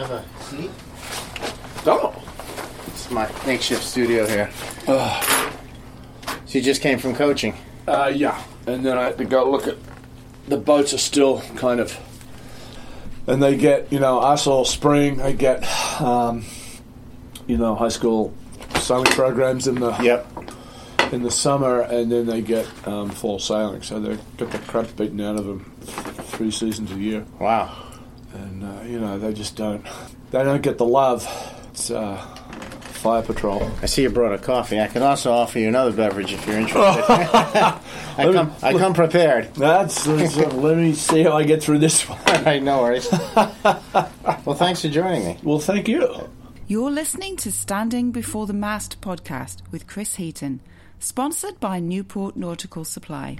Have a seat. Oh. It's my makeshift studio here. So you just came from coaching. Uh, yeah. And then I had to go look at the boats are still kind of. And they get, you know, us all spring. They get, um, you know, high school sailing programs in the Yep. in the summer, and then they get um, fall sailing. So they get the crap beaten out of them three seasons a year, Wow. And you know they just don't they don't get the love. It's uh, fire patrol. I see you brought a coffee. I can also offer you another beverage if you're interested. I come I come prepared. That's, that's uh, let me see how I get through this one. All right, no worries. well, thanks for joining me. Well, thank you. You're listening to Standing Before the Mast podcast with Chris Heaton, sponsored by Newport Nautical Supply.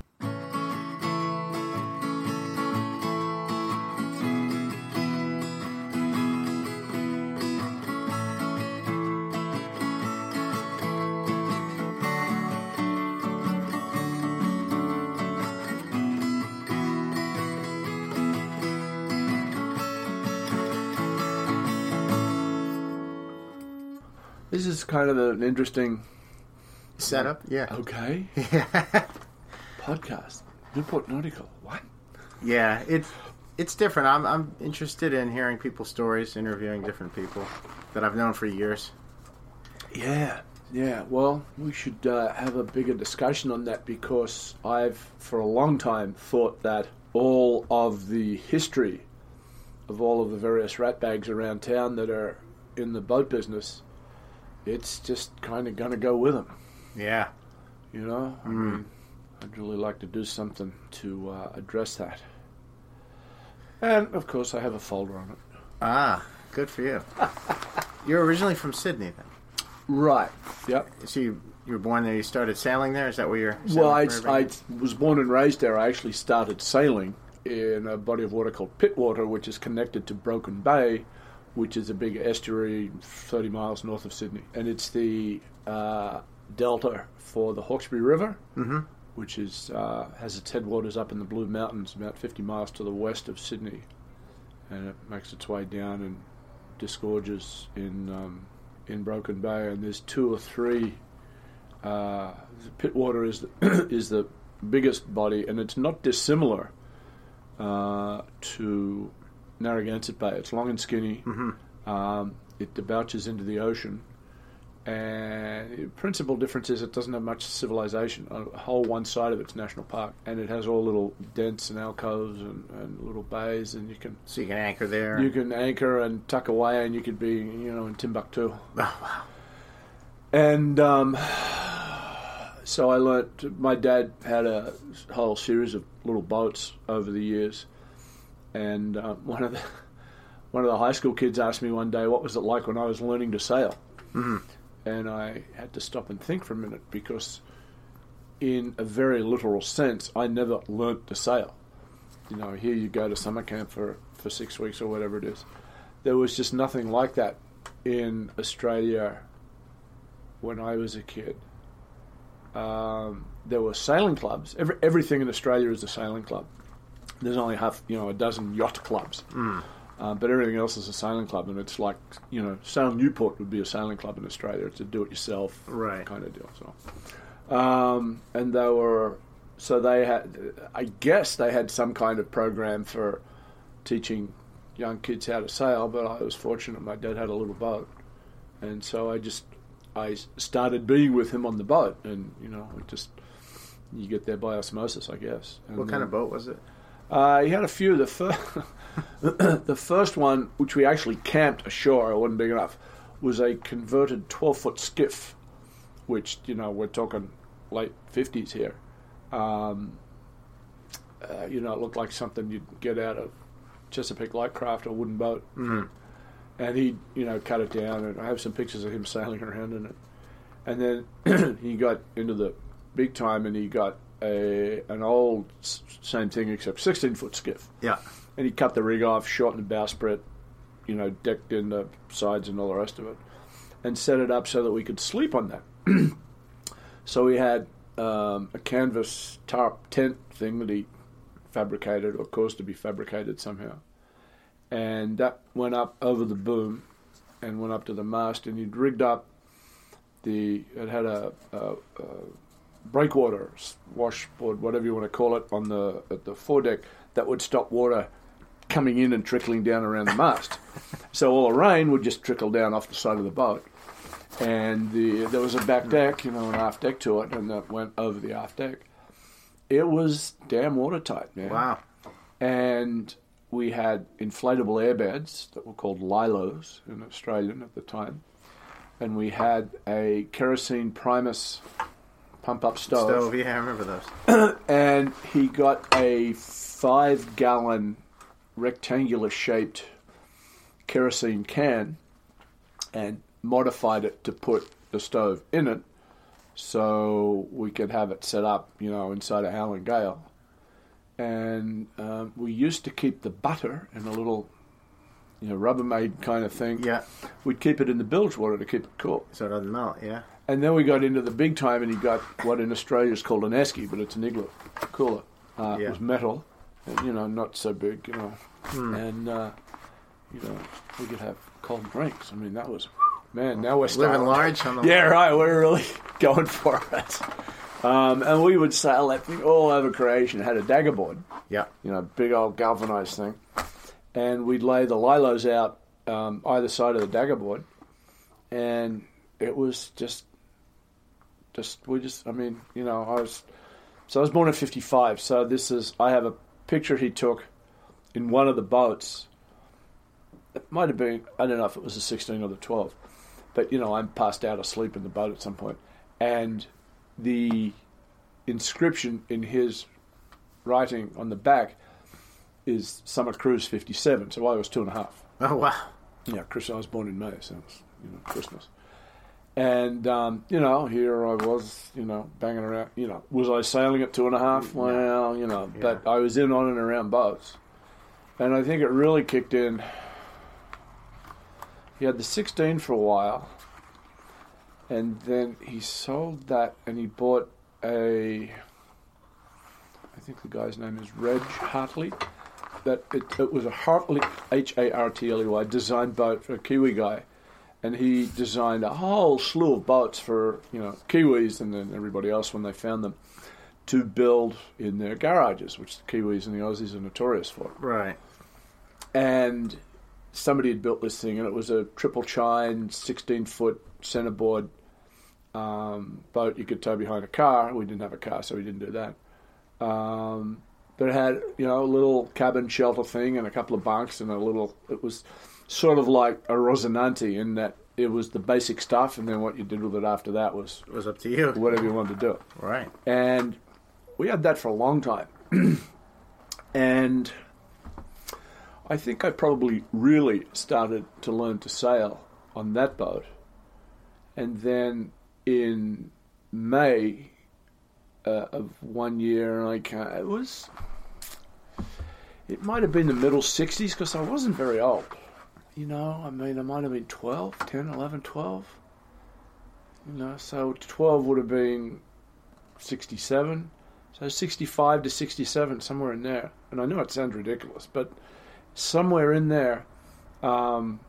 Kind of an interesting. Setup? Yeah. Okay. Yeah. Podcast. Newport Nautical. What? Yeah, it's it's different. I'm I'm interested in hearing people's stories, interviewing different people that I've known for years. Yeah, yeah. Well, we should uh, have a bigger discussion on that because I've, for a long time, thought that all of the history of all of the various rat bags around town that are in the boat business, it's just kind of going to go with them. Yeah. You know, I mean, I'd really like to do something to uh, address that. And of course, I have a folder on it. Ah, good for you. You're originally from Sydney, then. Right. Yep. So you you were born there. You started sailing there. Is that where you're? Well, I, I was born and raised there. I actually started sailing in a body of water called Pittwater, which is connected to Broken Bay, which is a big estuary 30 miles north of Sydney. And it's the uh, delta for the Hawkesbury River, Mhm. which is uh, has its headwaters up in the Blue Mountains, about 50 miles to the west of Sydney. And it makes its way down and disgorges in um, in Broken Bay. And there's two or three uh, Pittwater is the, is the biggest body, and it's not dissimilar uh, to Narragansett Bay. It's long and skinny. Um, it debouches into the ocean, and the principal difference is it doesn't have much civilization. A whole one side of it's national park, and it has all little dents and alcoves and, and little bays, and you can so you can anchor there. you can anchor and tuck away, and you could be you know in Timbuktu. Oh, wow. And um, so I learnt. My dad had a whole series of little boats over the years, and uh, one of the one of the high school kids asked me one day, "What was it like when I was learning to sail?" And I had to stop and think for a minute because, in a very literal sense, I never learnt to sail. You know, here you go to summer camp for for six weeks or whatever it is. There was just nothing like that in Australia when I was a kid. Um, there were sailing clubs. Every, everything in Australia is a sailing club. There's only half, you know, a dozen yacht clubs, uh, but everything else is a sailing club, and it's like, you know, Sail Newport would be a sailing club in Australia. It's a do-it-yourself Right. kind of deal. So, um, and they were, so they had, I guess they had some kind of program for teaching young kids how to sail. But I was fortunate; my dad had a little boat, and so I just I started being with him on the boat, and you know, it just you get there by osmosis, I guess. And What kind then- of boat was it? Uh, he had a few. The first, the first one, which we actually camped ashore, it wasn't big enough, was a converted twelve foot skiff, which you know we're talking late fifties here. Um, uh, you know, it looked like something you'd get out of Chesapeake Lightcraft or wooden boat. Mhm. And he, you know, cut it down, and I have some pictures of him sailing around in it. And then he got into the big time, and he got a an old same thing except sixteen foot skiff, Yeah. and he cut the rig off, shortened the bowsprit, you know, decked in the sides and all the rest of it, and set it up so that we could sleep on that. so we had um, a canvas tarp tent thing that he fabricated or caused to be fabricated somehow. and that went up over the boom and went up to the mast, and he'd rigged up the it had a, a, a breakwater washboard, whatever you want to call it, on the at the foredeck that would stop water coming in and trickling down around the mast. so all the rain would just trickle down off the side of the boat. And the, there was a back hmm. deck, you know, an aft deck to it, and that went over the aft deck. It was damn watertight, man. Wow. And we had inflatable airbeds that were called Lilos in Australian at the time. And we had a kerosene Primus pump up Stove. Stove, yeah, I remember those. and he got a five gallon rectangular shaped kerosene can and modified it to put the stove in it so we could have it set up, you know, inside a Howland Gale. And um, we used to keep the butter in a little, you know, Rubbermaid kind of thing. Yeah. We'd keep it in the bilge water to keep it cool. So it doesn't melt. Yeah. And then we got into the big time, and he got what in Australia is called an esky, but it's an igloo cooler. Uh, It was metal, and, you know, not so big, you know. And, uh, you know, we could have cold drinks. I mean, that was, man, now we're Living large on the. Yeah, right, we're really going for it. Um, and we would sail that thing all over creation. Had a dagger board Yeah. you know, big old galvanized thing. And we'd lay the lilos out um, either side of the dagger board, and it was just, just we just. I mean, you know, I was. So I was born in '55. So this is. I have a picture he took in one of the boats. It might have been. I don't know if it was the 16 or the 12, but you know, I'm passed out asleep in the boat at some point, and the inscription in his writing on the back is Summer Cruise 57. So I was two and a half. Oh wow. Yeah, Chris, I was born in May, so it was, you know, Christmas. And, um, you know, here I was, you know, banging around. You know, was I sailing at two and a half? Well, you know, but I was in on and around boats. And I think it really kicked in. He had the 16 for a while. And then he sold that and he bought a. I think the guy's name is Reg Hartley. That it, it was a Hartley H A R T L E Y designed boat for a Kiwi guy, and he designed a whole slew of boats for you know Kiwis and then everybody else when they found them to build in their garages, which the Kiwis and the Aussies are notorious for Right. and somebody had built this thing, and it was a triple chine, sixteen foot centerboard um, boat you could tow behind a car. We didn't have a car, so we didn't do that. Um, but it had you know a little cabin shelter thing and a couple of bunks and a little. It was sort of like a Rozinante in that it was the basic stuff, and then what you did with it after that was It was up to you. whatever you wanted to do Right. and we had that for a long time. and I think I probably really started to learn to sail on that boat. And then in May uh, of one year, I it was. It might have been the middle 60s because I wasn't very old. You know, I mean, I might have been 12, 10, 11, 12. You know, so 12 would have been 67. So 65 to 67, somewhere in there. And I know it sounds ridiculous, but somewhere in there, um,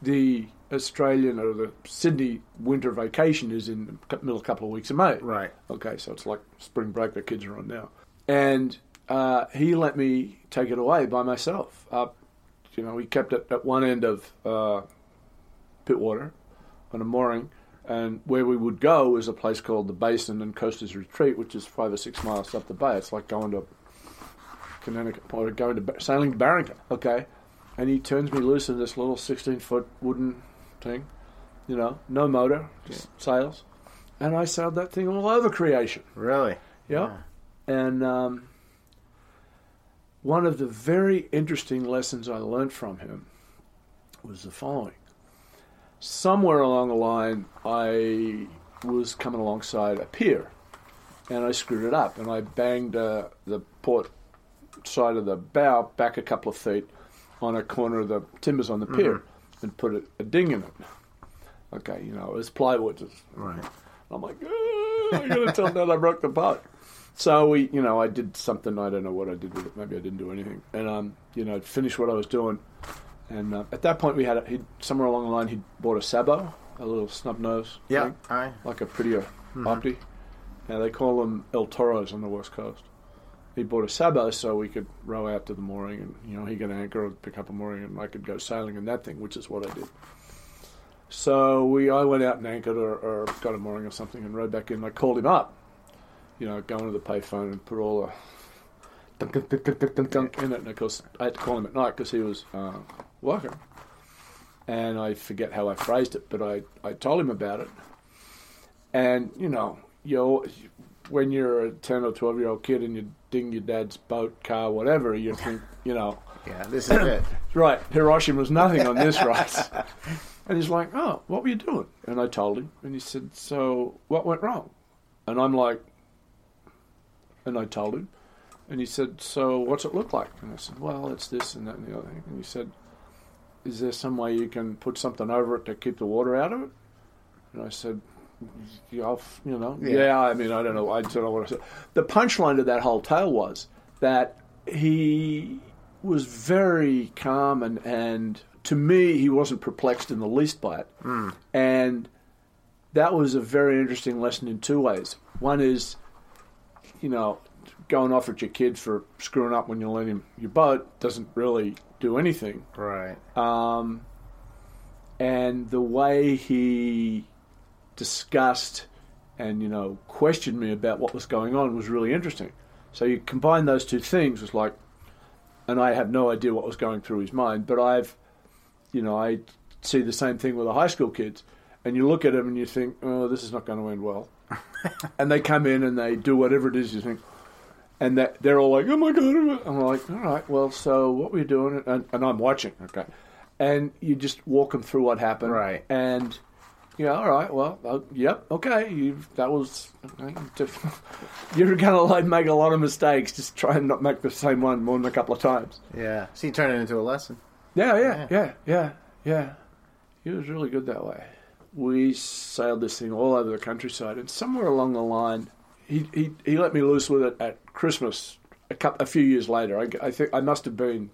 the Australian or the Sydney winter vacation is in the middle couple of weeks of May. Right. Okay, so it's like spring break the kids are on now. And uh, he let me take it away by myself. Up, you know, he kept it at one end of uh, Pittwater on a mooring, and where we would go is a place called the Basin and Coasters Retreat, which is five or six miles up the bay. It's like going to Connecticut or going to Ba- sailing to Barrington. Okay, and he turns me loose in this little sixteen foot wooden thing, you know, no motor, just sails, and I sailed that thing all over creation. Really. Yeah. And um, one of the very interesting lessons I learned from him was the following. Somewhere along the line, I was coming alongside a pier, and I screwed it up, and I banged uh, the port side of the bow back a couple of feet on a corner of the timbers on the pier, and put a, a ding in it. Okay, you know, it was plywood. Right. I'm like, "Ah, I'm going to tell Dad I broke the boat. So we, you know, I did something. I don't know what I did with it. Maybe I didn't do anything. And um, you know, finished what I was doing. And uh, at that point, we had a, he somewhere along the line he bought a Sabot, a little snub nose. Yeah, thing, I like a prettier opti. Now they call them El Toros on the west coast. He bought a Sabot so we could row out to the mooring, and you know he could anchor or pick up a mooring, and I could go sailing in that thing, which is what I did. So we, I went out and anchored or, or got a mooring or something, and rowed back in. I called him up, you know, go into the payphone and put all the dunk, dunk, dunk, dunk, dunk, in it. And of course, I had to call him at night because he was uh, working. And I forget how I phrased it, but I, I told him about it. And you know, you're, when you're a ten or twelve year old kid and you ding your dad's boat, car, whatever, you think, you know, yeah, this is it. right, Hiroshima's nothing on this, right? and he's like, oh, what were you doing? And I told him, and he said, so what went wrong? And I'm like, and I told him, and he said, so what's it look like? And I said, well, it's this and that and the other thing. And he said, is there some way you can put something over it to keep the water out of it? And I said, you know, Yeah. yeah. I mean, I don't know. I don't know what I said. The punchline to that whole tale was that he was very calm and, and to me, he wasn't perplexed in the least by it. Hmm. And that was a very interesting lesson in two ways. One is, you know, going off at your kid for screwing up when you lend him your boat doesn't really do anything. Right. Um, and the way he discussed and you know questioned me about what was going on was really interesting. So you combine those two things was like, and I have no idea what was going through his mind, but I've, you know, I see the same thing with the high school kids, and you look at them and you think, oh, this is not going to end well, and they come in and they do whatever it is you think. And that they're all like, "Oh my god!" I'm like, "All right, well, so what we're doing?" And, and I'm watching, okay. And you just walk them through what happened, Right. And yeah, all right, well, uh, yep, okay. You that was you're gonna like make a lot of mistakes. Just try and not make the same one more than a couple of times. Yeah. So you turn it into a lesson. Yeah, yeah, Yeah. yeah, yeah, yeah. He was really good that way. We sailed this thing all over the countryside, and somewhere along the line, he he, he let me loose with it at Christmas a couple, a few years later. I, I think I must have been.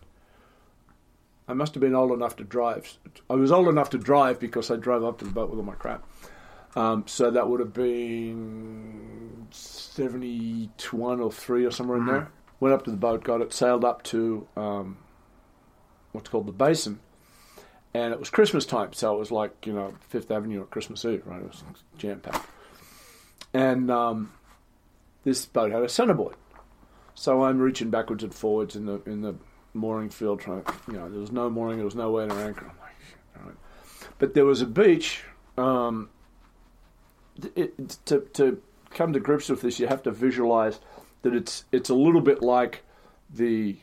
I must have been old enough to drive. I was old enough to drive because I drove up to the boat with all my crap. Um, so that would have been seventy-one or three or somewhere in there. Went up to the boat, got it, sailed up to um, what's called the basin, and it was Christmas time, so it was like you know Fifth Avenue at Christmas Eve, right? It was jam packed, and um, this boat had a centerboard, so I'm reaching backwards and forwards in the in the mooring field, trying to, you know there was no mooring, there was no way to anchor. I'm like, but there was a beach. Um, it- to to come to grips with this, you have to visualize that it's it's a little bit like the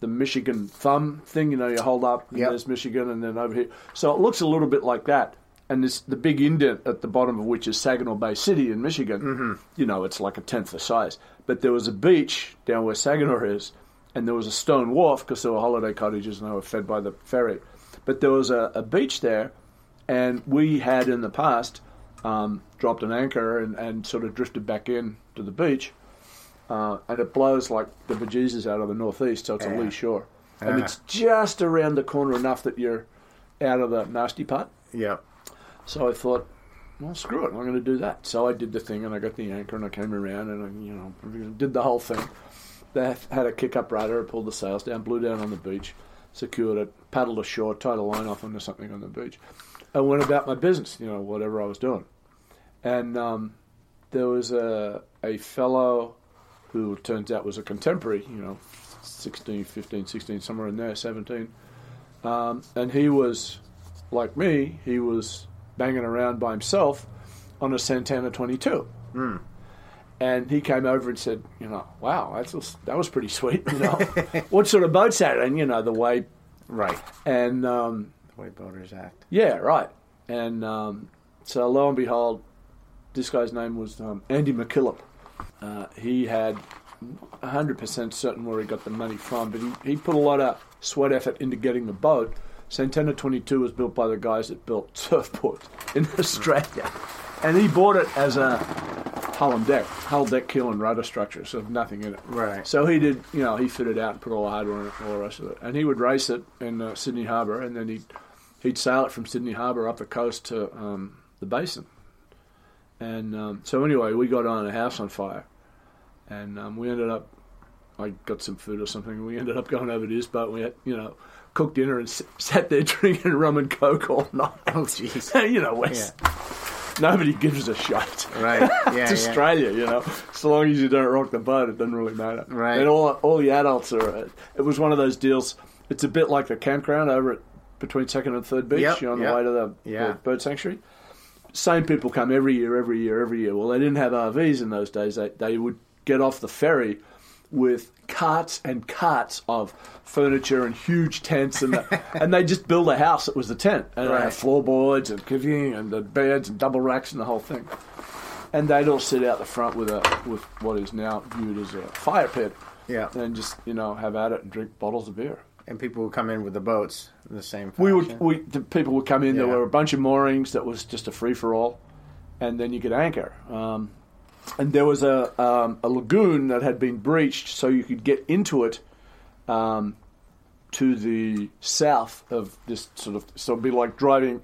the Michigan thumb thing. You know, you hold up, Yep. there's Michigan, and then over here. So it looks a little bit like that. And this the big indent at the bottom of which is Saginaw Bay City in Michigan. Mm-hmm. You know, it's like a tenth the size. But there was a beach down where Saginaw is, and there was a stone wharf because there were holiday cottages and they were fed by the ferry. But there was a, a beach there, and we had in the past um, dropped an anchor and, and sort of drifted back in to the beach. Uh, and it blows like the bejesus out of the northeast, so it's Yeah. a lee shore. And it's just around the corner enough that you're out of the nasty part. Yeah. So I thought, well, screw it, I'm going to do that. So I did the thing, and I got the anchor, and I came around, and I, you know, did the whole thing. They had a kick-up rudder, pulled the sails down, blew down on the beach, secured it, paddled ashore, tied a line off onto something on the beach, and went about my business, you know, whatever I was doing. And um, there was a a fellow who turns out was a contemporary, you know, 16, 15, 16, somewhere in there, 17. Um, and he was, like me, he was banging around by himself on a Santana 22. And he came over and said, you know, wow, that's, that was pretty sweet, you know. what sort of boat's that? And, you know, the way, Right. and um, The way boaters act. yeah, right. And um, so lo and behold, this guy's name was um, Andy McKillop. Uh, he had 100% certain where he got the money from, but he, he put a lot of sweat effort into getting the boat. Santana 22 was built by the guys that built surfboards in Australia. And he bought it as a hull and deck, hull, deck, keel, and rudder structure, so nothing in it. Right. So he did, you know, he fitted out and put all the hardware in it, and all the rest of it, and he would race it in uh, Sydney Harbour, and then he'd he'd sail it from Sydney Harbour up the coast to um, the basin. And um, so anyway, we got on a house on fire, and um, we ended up. I got some food or something. We ended up going over to his boat. We had, you know, cooked dinner and s- sat there drinking rum and coke all night. Oh, jeez. you know, West. Nobody gives a shit. Right. Yeah. it's yeah. Australia, you know. So long as you don't rock the boat, it doesn't really matter. Right. And all all the adults are. It was one of those deals. It's a bit like the campground over at between second and third beach. Yep, You're on the way to the, Yeah. the bird sanctuary. Same people come every year, every year, every year. Well, they didn't have RVs in those days. They they would get off the ferry with carts and carts of furniture and huge tents, and the, and they just build a house that was the tent, and they Right. have floorboards and cooking and the beds and double racks and the whole thing. And they'd all sit out the front with a with what is now viewed as a fire pit, Yeah. and just you know have at it and drink bottles of beer. And people would come in with the boats in the same fashion. We would, we the people would come in. There were a bunch of moorings that was just a free for all, and then you could anchor. Um, and there was a um, a lagoon that had been breached, so you could get into it um, to the south of this sort of. So it'd be like driving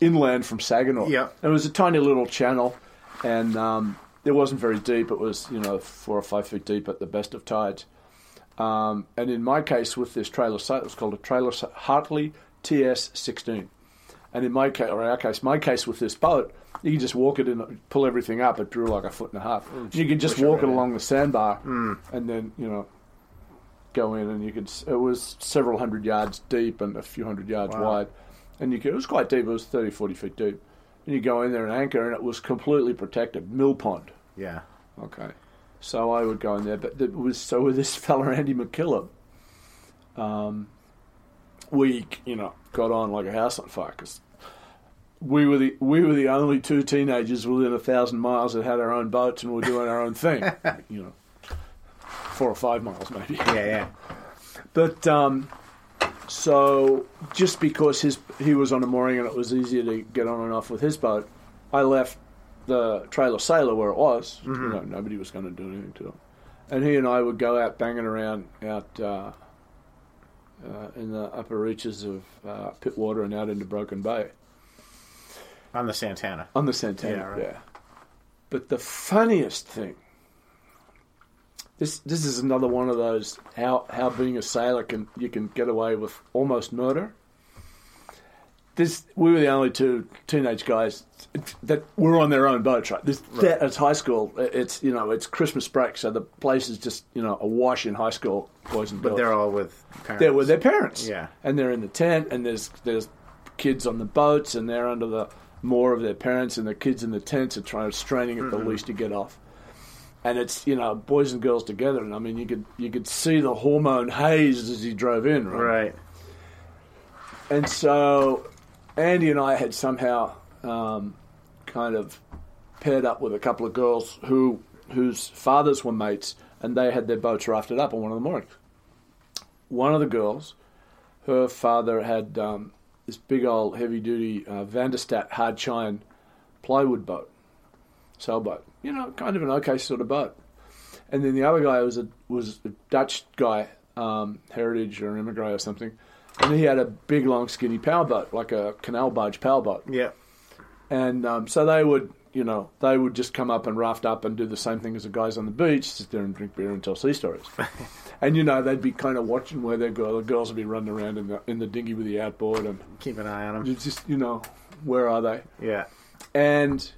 inland from Saginaw. Yeah. And it was a tiny little channel, and um, it wasn't very deep. It was you know four or five feet deep at the best of tides. Um, and in my case, with this trailer sail, it was called a trailer Hartley TS16. And in my case, or our case, my case with this boat, you can just walk it in, pull everything up. It drew like a foot and a half. you can just push it walk it along the sandbar, and then you know, go in, and you could. It was several hundred yards deep and a few hundred yards Wow. wide, and you could. It was quite deep. It was 30, 40 feet deep. And you go in there and anchor, and it was completely protected, mill pond. Yeah. Okay. So I would go in there, but it was so with this fella Andy McKillop. Um, we you know got on like a house on fire because we were the we were the only two teenagers within a thousand miles that had our own boats and were doing our own thing. you know, four or five miles maybe. Yeah. Yeah. But um, so just because his he was on a mooring and it was easier to get on and off with his boat, I left the trailer sailor where it was. You know, nobody was going to do anything to it, and he and I would go out banging around out uh, uh, in the upper reaches of uh, Pittwater and out into Broken Bay On the Santana. on the Santana. Yeah, right. But the funniest thing, this this is another one of those how how being a sailor can you can get away with almost murder. This we were the only two teenage guys that were on their own boats. Right, this that, it's high school. It's you know it's Christmas break, so the place is just you know awash in high school boys and girls. But they're all with parents. They're with their parents. Yeah. And they're in the tent, and there's there's kids on the boats, and they're under the more of their parents, and the kids in the tents are trying straining at the mm-hmm. leash to get off. And it's you know boys and girls together, and I mean you could you could see the hormone haze as he drove in, right? Right. And so Andy and I had somehow um, kind of paired up with a couple of girls who whose fathers were mates, and they had their boats rafted up on one of the moorings. One of the girls, her father had um, this big old heavy duty uh, Van de Stadt hard chine plywood boat, sailboat. You know, kind of an okay sort of boat. And then the other guy was a was a Dutch guy, um, Heritage or immigrant or something, and he had a big, long, skinny powerboat, like a canal barge powerboat. Yeah. And um, so they would, you know, they would just come up and raft up and do the same thing as the guys on the beach, sit there and drink beer and tell sea stories. and you know, they'd be kind of watching where they go. The girls would be running around in the in the dinghy with the outboard, and Keep an eye on them. just, you know, where are they? Yeah. And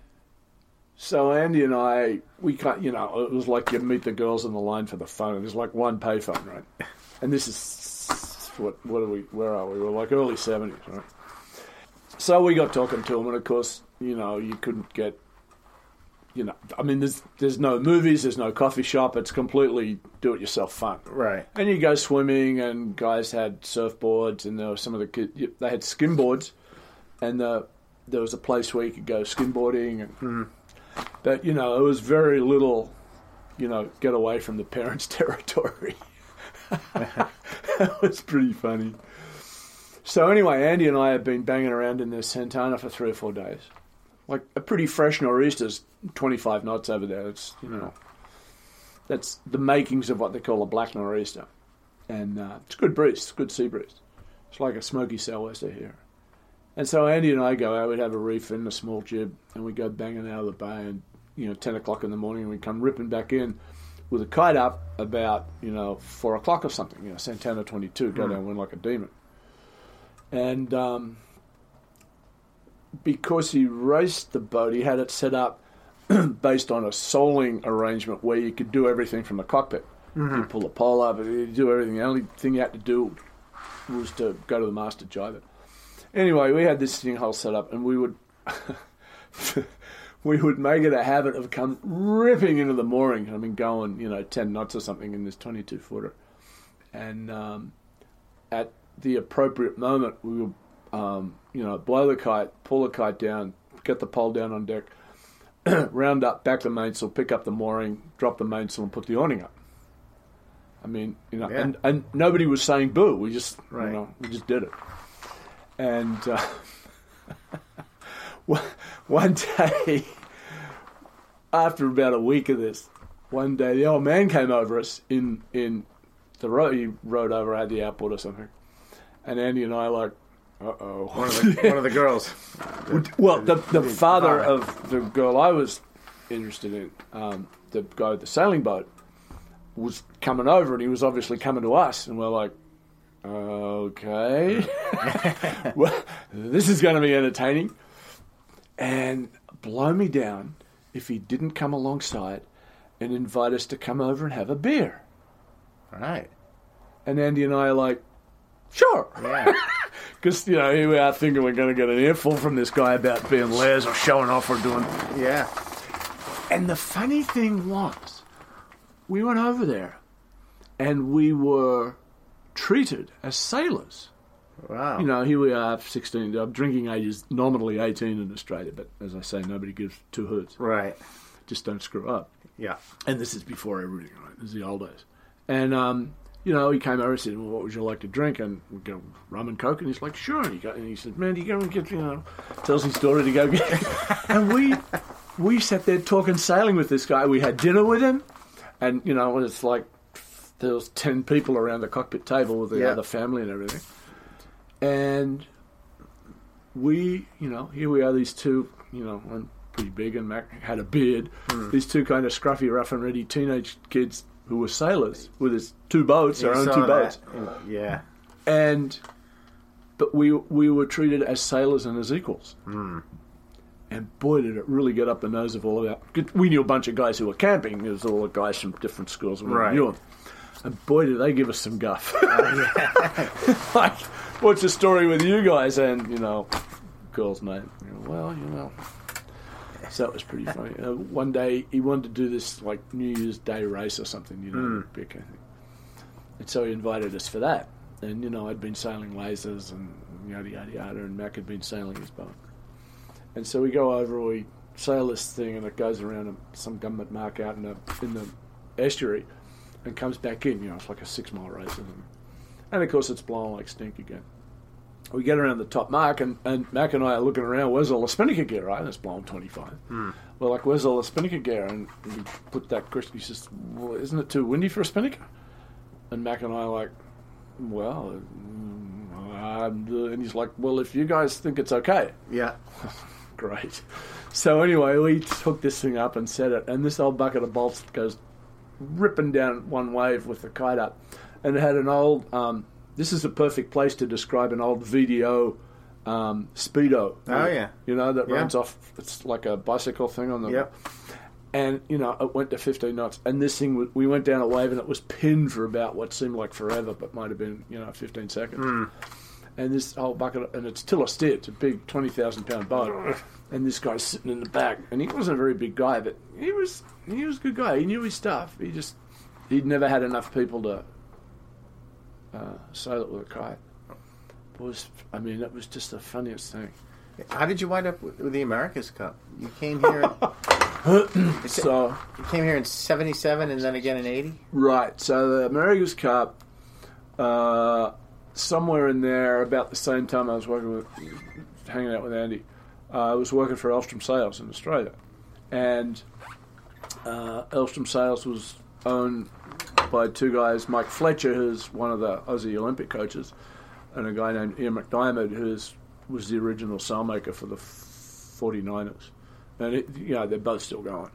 so Andy and I, we can't, you know, it was like you meet the girls on the line for the phone. There's like one payphone, right? And this is what what are we? Where are we? We're like early seventies, right? So we got talking to him, and of course, you know, you couldn't get, you know, I mean, there's there's no movies, there's no coffee shop. It's completely do-it-yourself fun. Right. And you go swimming, and guys had surfboards, and there were some of the kids. They had skimboards, and the, there was a place where you could go skimboarding, and mm-hmm. but you know, it was very little, you know, get away from the parents' territory. that was pretty funny. So anyway, Andy and I have been banging around in this Santana for three or four days, like a pretty fresh nor'easter's 25 knots over there. It's you know, that's the makings of what they call a black nor'easter, and uh, it's good breeze, it's good sea breeze. It's like a smoky sou'wester here. And so Andy and I go out. We'd have a reef in a small jib, and we go banging out of the bay. And you know, 10 o'clock in the morning, and we come ripping back in with a kite up about you know four o'clock or something. You know, Santana 22, go down wind like a demon. And um, because he raced the boat, he had it set up based on a soling arrangement where you could do everything from the cockpit. You pull the pole up, you do everything. The only thing you had to do was to go to the master jibe it. Anyway, we had this thing whole set up, and we would we would make it a habit of come ripping into the mooring. I mean, going you know ten knots or something in this twenty-two footer, and um, at the appropriate moment, we would um, you know blow the kite, pull the kite down, get the pole down on deck, round up, back the mainsail, pick up the mooring, drop the mainsail, and put the awning up. I mean, you know, Yeah. and, and nobody was saying boo. We just, Right. you know, we just did it. And uh, one- day, after about a week of this, one day the old man came over us in in the road. He rode over at the airport or something, and Andy and I like, uh oh. One of the, one of the girls. Well, the, the father father. of the girl I was interested in, um, the guy with the sailing boat, was coming over and he was obviously coming to us. And we're like, okay. well, this is going to be entertaining. And blow me down if he didn't come alongside and invite us to come over and have a beer. All right. And Andy and I are like, sure. Yeah. Because, you know, here we are thinking we're going to get an earful from this guy about being layers or showing off or doing. Yeah. And the funny thing was, we went over there and we were treated as sailors. Wow. You know, here we are, 16. Uh, drinking age is nominally 18 in Australia, but as I say, nobody gives two hoots. Right. Just don't screw up. Yeah. And this is before everything, right? This is the old days. And, um, you know, he came over and said, well, what would you like to drink? And we go, rum and coke. And he's like, sure. And he, got, and he said, man, do you go and get, you know, tells his story to go get. and we, we sat there talking sailing with this guy. We had dinner with him. And, you know, it's like there was 10 people around the cockpit table with the Yeah. other family and everything. And we, you know, here we are, these two, you know, I'm pretty big and Mac had a beard. Hmm. These two kind of scruffy, rough and ready teenage kids who were sailors with his two boats, their You own two that. boats. Yeah. And, but we, we were treated as sailors and as equals. Hmm. And boy, did it really get up the nose of all of that. We knew a bunch of guys who were camping. There was all the guys from different schools. And we Right. knew them. And boy, did they give us some guff. Oh, like, what's the story with you guys? And, you know, girl's know, well, you know. So that was pretty funny. Uh, one day he wanted to do this, like, New Year's Day race or something, you know, big kind of. And so he invited us for that. And, you know, I'd been sailing lasers and yada, yada, yada, and Mac had been sailing his boat. And so we go over, we sail this thing, and it goes around some government mark out in the, in the estuary and comes back in. You know, it's like a six mile race. It? And of course, it's blowing like stink again. We get around the top mark, and, and Mac and I are looking around. Where's all the spinnaker gear? Right, and it's blowing 25. We're like, where's all the spinnaker gear? And we put that question. He says, well, isn't it too windy for a spinnaker? And Mac and I are like, well, mm, um, and he's like, well, if you guys think it's okay, Yeah. Great. So anyway, we hooked this thing up and set it, and this old bucket of bolts goes ripping down one wave with the kite up, and it had an old. Um, this is a perfect place to describe an old VDO um, speedo. Oh, yeah. you know that Yeah. runs off. It's like a bicycle thing on the. Yep. And you know it went to 15 knots, and this thing we went down a wave, and it was pinned for about what seemed like forever, but might have been you know 15 seconds and this whole bucket, and it's still a steer. It's a big twenty thousand pound boat, and this guy's sitting in the back, and he wasn't a very big guy, but he was he was a good guy. He knew his stuff. He just he'd never had enough people to uh, sail it with a kite. It was I mean it was just the funniest thing. How did you wind up with, with the America's Cup? You came here. So you came here in '77 and then again in '80. Right. So the America's Cup, uh, somewhere in there, about the same time I was working with, hanging out with Andy. uh, I was working for Elvstrom Sails in Australia, and uh, Elvstrom Sails was owned by two guys, Mike Fletcher, who's one of the Aussie Olympic coaches, and a guy named Ian McDiarmid, who was the original sailmaker for the 49ers. And, it, you know, they're both still going.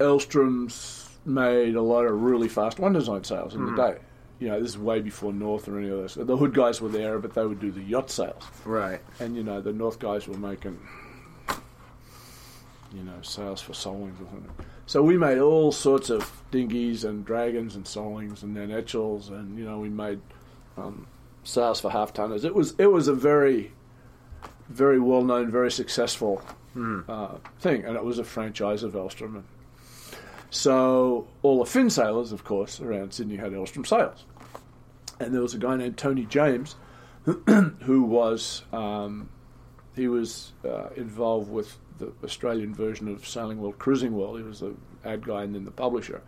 Elvstrom's made a lot of really fast one design sails in the mm-hmm. day. You know, this is way before North or any of this. The Hood guys were there, but they would do the yacht sails. Right. And, you know, the North guys were making, you know, sails for Solings or something. So we made all sorts of dinghies and dragons and Solings and then etchels and, you know, we made um, sails for half tonners. It was, it was a very, very well known, very successful uh, thing. And it was a franchise of Elvstrom. And so all the Finn sailors, of course, around Sydney had Elvstrom sails. And there was a guy named Tony James who was um, he was uh, involved with the Australian version of Sailing World Cruising World. He was the ad guy and then the publisher,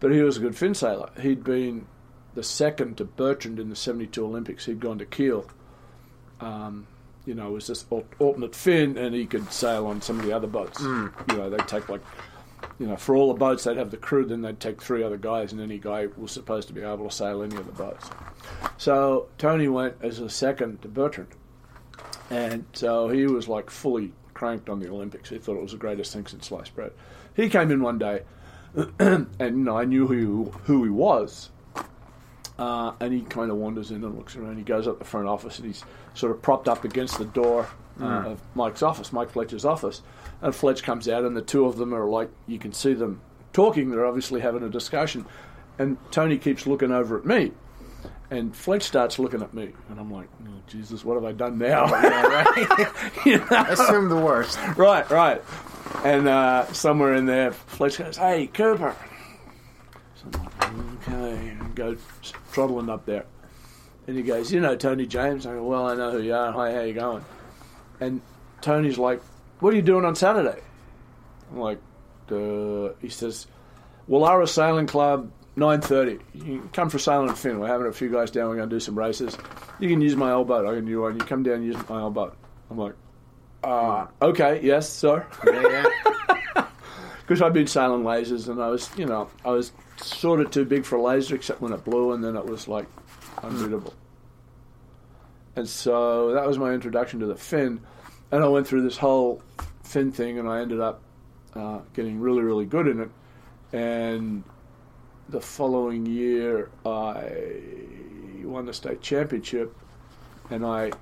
but he was a good Finn sailor. He'd been the second to Bertrand in the '72 Olympics. He'd gone to Kiel. Um, you know, it was this alternate Finn, and he could sail on some of the other boats. You know, they'd take like, you know, for all the boats, they'd have the crew, then they'd take three other guys, and any guy was supposed to be able to sail any of the boats. So Tony went as a second to Bertrand. And so he was like fully cranked on the Olympics. He thought it was the greatest thing since sliced bread. He came in one day, and I knew who who he was. Uh, and he kind of wanders in and looks around. He goes up the front office, and he's sort of propped up against the door uh, of Mike's office, Mike Fletcher's office. And Fletch comes out, and the two of them are like, you can see them talking. They're obviously having a discussion. And Tony keeps looking over at me. And Fletch starts looking at me, and I'm like, oh, Jesus, what have I done now? You know? Assume the worst. right, right. And uh, somewhere in there, Fletch goes, "Hey, Cooper." So I'm like, okay, and go trundling up there, and he goes, "You know Tony James?" I go, "Well, I know who you are. Hi, how you going?" And Tony's like, "What are you doing on Saturday?" I'm like, uh, he says, well, our Sailing Club." 9.30. You come for sailing at Finn. We're having a few guys down. We're going to do some races. You can use my old boat. I can do one. You come down and use my old boat. I'm like, uh, okay, yes, sir. Yeah, yeah. Because I'd been sailing lasers, and I was, you know, I was sort of too big for a laser, except when it blew, and then it was like unreadable. And so that was my introduction to the Finn, and I went through this whole Finn thing, and I ended up uh, getting really, really good in it. And the following year, I won the state championship, and I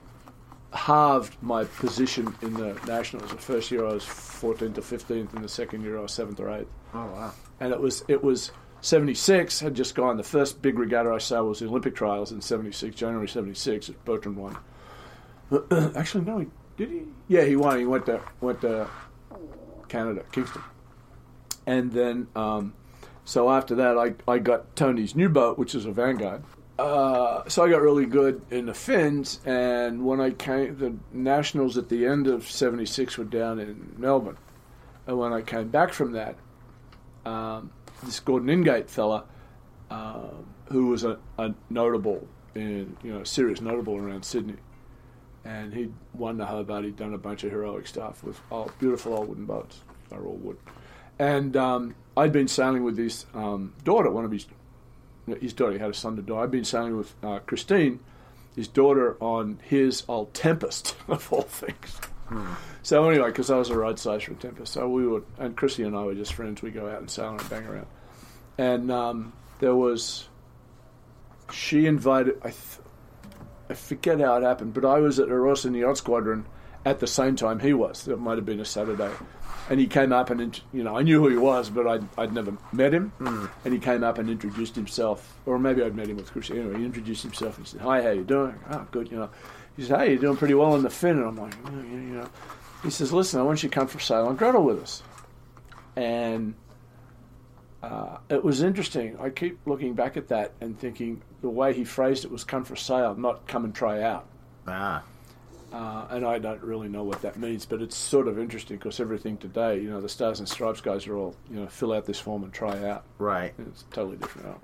halved my position in the nationals. The first year I was 14th to 15th, and the second year I was seventh or eighth. Oh wow. And it was it was 76 had just gone. The first big regatta I saw was the Olympic trials in 76, January 76. Bertrand won. Actually, no, he did he? Yeah, he won. He went to went to Canada, Kingston, and then um, so after that, I I got Tony's new boat, which is a Vanguard. Uh, so I got really good in the Finns, and when I came, the nationals at the end of '76 were down in Melbourne, and when I came back from that, um, this Gordon Ingate fella, um, who was a, a notable in you know serious notable around Sydney, and he'd won the Hobart. He'd done a bunch of heroic stuff with all, beautiful old wooden boats. They're all wood, and um, I'd been sailing with his um, daughter. One of his his daughter he had a son to die. I'd been sailing with uh, Christine, his daughter, on his old Tempest of all things. So anyway, because I was a ride size for Tempest, so we would, and Chrissy and I were just friends. We go out and sail and bang around, and um, there was. She invited. I, th- I forget how it happened, but I was at Eros in the Yacht Squadron at the same time he was. It might have been a Saturday, and he came up and you know I knew who he was, but I'd, I'd never met him. And he came up and introduced himself, or maybe I'd met him with Chrissy. Anyway, he introduced himself and said, "Hi, how you doing? Oh, good. You know." He said, "Hey, you're doing pretty well in the Finn." And I'm like, "Yeah, yeah, you know." He says, "Listen, I want you to come for sail on Gretel with us." And uh, it was interesting. I keep looking back at that and thinking the way he phrased it was "come for sail," not "come and try out." Ah. Uh, and I don't really know what that means, but it's sort of interesting because everything today, you know, the Stars and Stripes guys are all, you know, fill out this form and try out. Right. It's totally different now.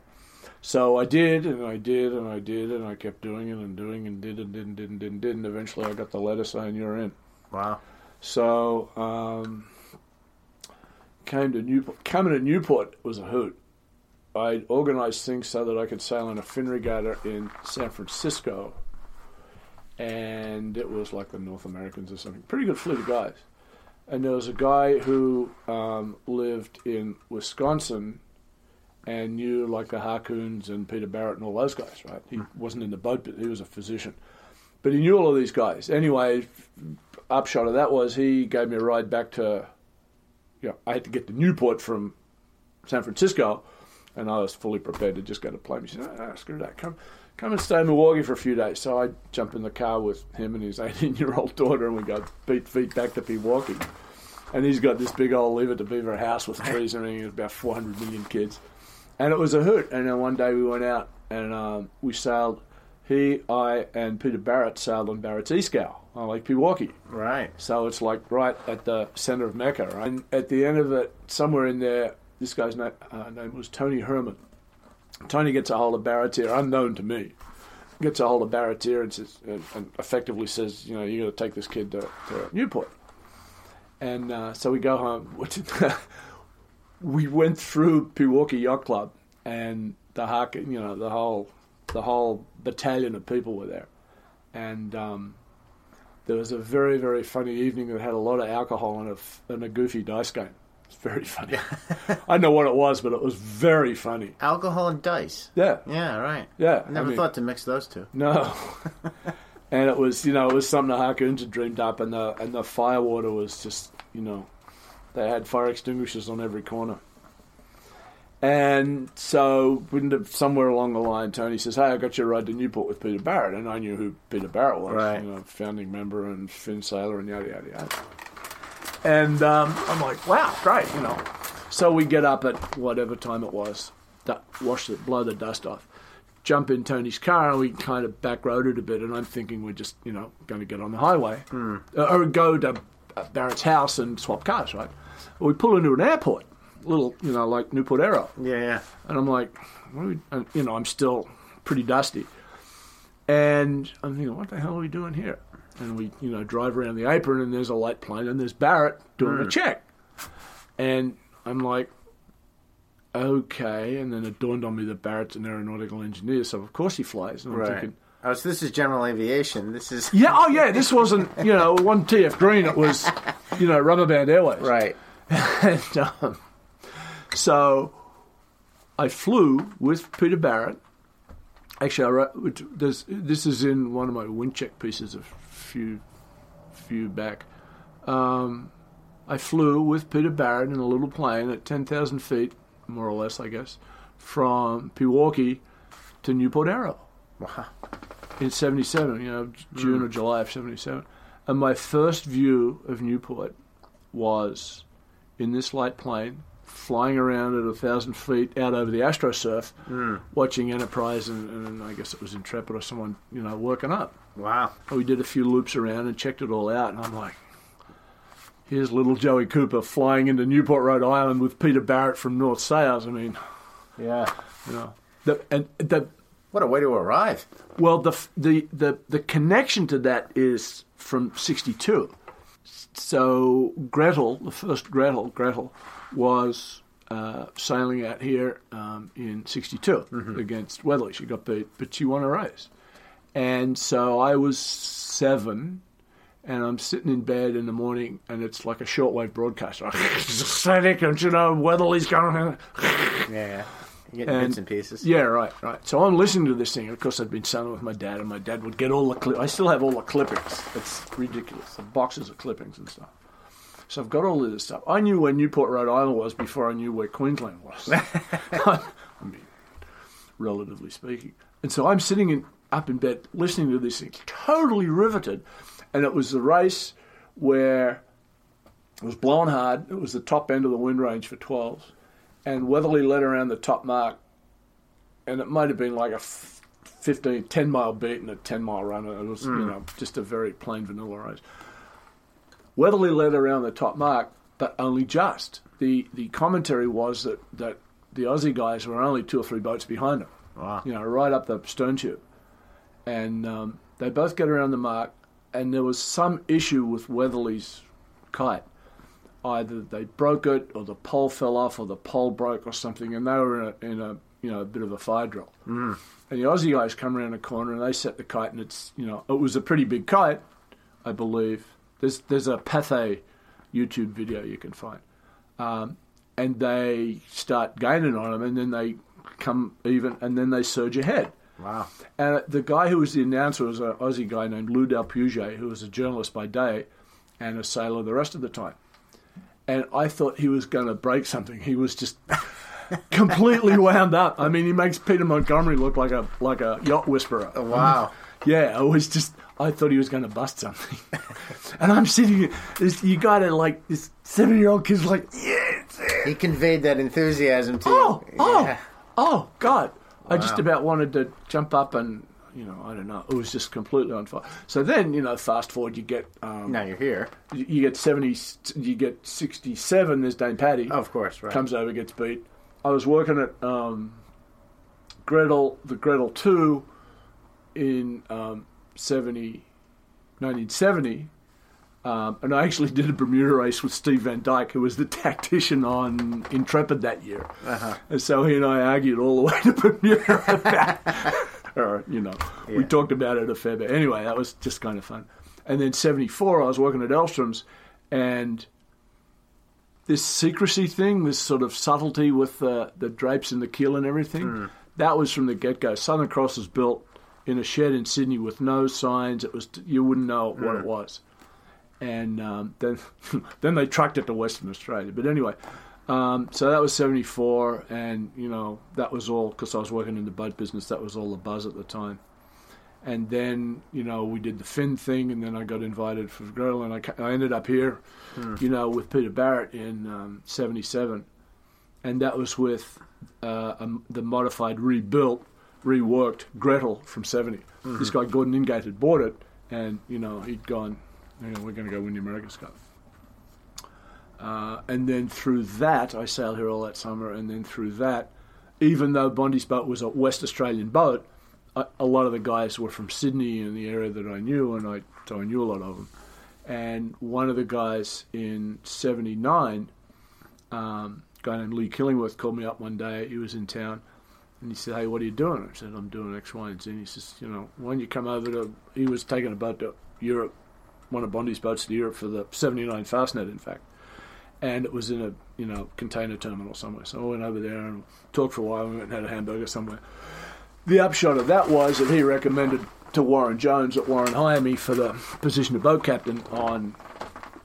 So I did, and I did, and I did, and I kept doing it and doing and did and did and did and did and did, and eventually I got the letter saying you're in. Wow. So um, came to Newport. Coming to Newport was a hoot. I organised things so that I could sail on a Finn regatta in San Francisco, and it was like the North Americans or something. Pretty good fleet of guys. And there was a guy who um, lived in Wisconsin and knew like the Harkens and Peter Barrett and all those guys, right? He wasn't in the boat, but he was a physician. But he knew all of these guys. Anyway, upshot of that was he gave me a ride back to, you know, I had to get to Newport from San Francisco, and I was fully prepared to just go to plane. He said, ah, screw that, come, come and stay in Milwaukee for a few days. So I jumped in the car with him and his 18-year-old daughter, and we go beat feet back to Pewaukee. And he's got this big old Lever to Beaver house with trees and everything. About 400 million kids. And it was a hoot. And then one day we went out and um, we sailed. He, I, and Peter Barrett sailed on Barrett's Eascow on Lake Pewaukee. Right. So it's like right at the center of Mecca. Right? And at the end of it, somewhere in there, this guy's name, uh, name was Tony Herman. Tony gets a hold of Barrett here, unknown to me. Gets a hold of Barrett here and, says, and, and effectively says, you know, you got to take this kid to, to Newport. And uh, so we go home. we went through Pewaukee Yacht Club, and the you know, the whole the whole battalion of people were there, and um, there was a very very funny evening that had a lot of alcohol and a, and a goofy dice game. It's very funny. I don't know what it was, but it was very funny. Alcohol and dice. Yeah, Yeah, right. yeah. I never mean, thought to mix those two. No. and it was, you know, it was something the had dreamed up, and the and the firewater was just, you know, they had fire extinguishers on every corner. And so, somewhere along the line, Tony says, "Hey, I got you a ride to Newport with Peter Barrett," and I knew who Peter Barrett was, Right. you know, founding member and Finn sailor and yada yada yada. And um, I'm like, "Wow, great," you know. So we get up at whatever time it was, wash the blow the dust off, jump in Tony's car, and we kind of back roaded a bit. And I'm thinking we're just, you know, going to get on the highway uh, or go to uh, Barrett's house and swap cars, right? Well, we pull into an airport, little, you know, like Newport Aero. Yeah, yeah. And I'm like, what are we, and, you know, I'm still pretty dusty. And I'm thinking, what the hell are we doing here? And we, you know, drive around the apron and there's a light plane and there's Barrett doing a check. And I'm like, okay. And then it dawned on me that Barrett's an aeronautical engineer, so of course he flies. And I'm Right. thinking, Oh, so this is general aviation. This is yeah, oh yeah, this wasn't, you know, one TF Green, it was, you know, Rubber Band Airways. right. and um, so I flew with Peter Barrett. Actually, I wrote, this is in one of my wind check pieces a few few back. Um, I flew with Peter Barrett in a little plane at 10,000 feet, more or less, I guess, from Pewaukee to Newport Aero Wow. in 77, you know, June or July of 77. And my first view of Newport was in this light plane, flying around at a thousand feet out over the astrosurf, hmm. watching Enterprise and, and I guess it was Intrepid or someone, you know, working up. Wow. We did a few loops around and checked it all out, and I'm like, here's little Joey Cooper flying into Newport, Rhode Island with Peter Barrett from North Sails. I mean, Yeah. you know, the, and the What a way to arrive. Well, the the the the connection to that is from '62. So Gretel, the first Gretel, Gretel, was uh, sailing out here um, in '62 against Weatherly. She got beat, but she won a race. And so I was seven, and I'm sitting in bed in the morning, and it's like a shortwave broadcast. It's aesthetic, and you know Weatherly's going. Yeah. You get bits and pieces. Yeah, right, right. So I'm listening to this thing. Of course, I'd been sailing with my dad, and my dad would get all the clip. I still have all the clippings. It's ridiculous. The boxes of clippings and stuff. So I've got all of this stuff. I knew where Newport, Rhode Island was before I knew where Queensland was. I mean, relatively speaking. And so I'm sitting in, up in bed listening to this thing, totally riveted. And it was the race where it was blowing hard. It was the top end of the wind range for 12s. And Weatherly led around the top mark. And it might have been like a 15, 10 mile beat and a 10 mile run. It was, you hmm. know, just a very plain vanilla race. Weatherly led around the top mark, but only just. The the commentary was that, that the Aussie guys were only two or three boats behind him Wow. you know, right up the stern tube. And um, they both get around the mark, and there was some issue with Weatherly's kite. Either they broke it, or the pole fell off, or the pole broke, or something, and they were in a, in a you know a bit of a fire drill. Mm. And the Aussie guys come around the corner and they set the kite, and it's you know it was a pretty big kite, I believe. There's there's a Pathé YouTube video you can find, um, and they start gaining on them, and then they come even, and then they surge ahead. Wow. And the guy who was the announcer was an Aussie guy named Lou d'Alpuget, who was a journalist by day and a sailor the rest of the time. And I thought he was going to break something. He was just completely wound up. I mean, he makes Peter Montgomery look like a like a yacht whisperer. Oh, wow. Yeah, I was just. I thought he was going to bust something, and I'm sitting. This, you got it like this seven year old kid's like, yeah, He conveyed that enthusiasm to oh, you. oh, Yeah. oh, God! I just about wanted to jump up and you know, I don't know. It was just completely on fire. So then, you know, fast forward, you get um, Now you're here. you get seventy, you get sixty seven. There's Dame Pattie Oh, of course, right. comes over, gets beat. I was working at um, Gretel, the Gretel two, in um, 70, 1970. Um, and I actually did a Bermuda race with Steve Van Dyck, who was the tactician on Intrepid that year. Uh-huh. And so he and I argued all the way to Bermuda about, or, you know, we talked about it a fair bit. Anyway, that was just kind of fun. And then 74, I was working at Elvstrom's, and this secrecy thing, this sort of subtlety with the, the drapes and the keel and everything, that was from the get go. Southern Cross was built in a shed in Sydney with no signs. It was you wouldn't know what it was, and um, then then they trucked it to Western Australia. But anyway, um, so that was seventy four, and you know that was all because I was working in the boat business. That was all the buzz at the time. And then you know we did the Finn thing, and then I got invited for Gretel, and I, I ended up here, you know, with Peter Barrett in um, '77, and that was with uh, um, the modified, rebuilt, reworked Gretel from '70. This guy Gordon Ingate had bought it, and you know he'd gone, you know, we're going to go win the America's Cup. Uh, and then through that, I sailed here all that summer, and then through that, even though Bondi's boat was a West Australian boat, a, a lot of the guys were from Sydney and the area that I knew, and I so I knew a lot of them. And one of the guys in '79, um, a guy named Lee Killingworth, called me up one day. He was in town, and he said, "Hey, what are you doing?" I said, "I'm doing X, Y, and Z." And he says, "You know, why don't you come over to?" He was taking a boat to Europe, one of Bondi's boats to Europe for the '79 Fastnet, in fact and it was in a you know container terminal somewhere. So I went over there and talked for a while. We went and had a hamburger somewhere. The upshot of that was that he recommended to Warren Jones that Warren hire me for the position of boat captain on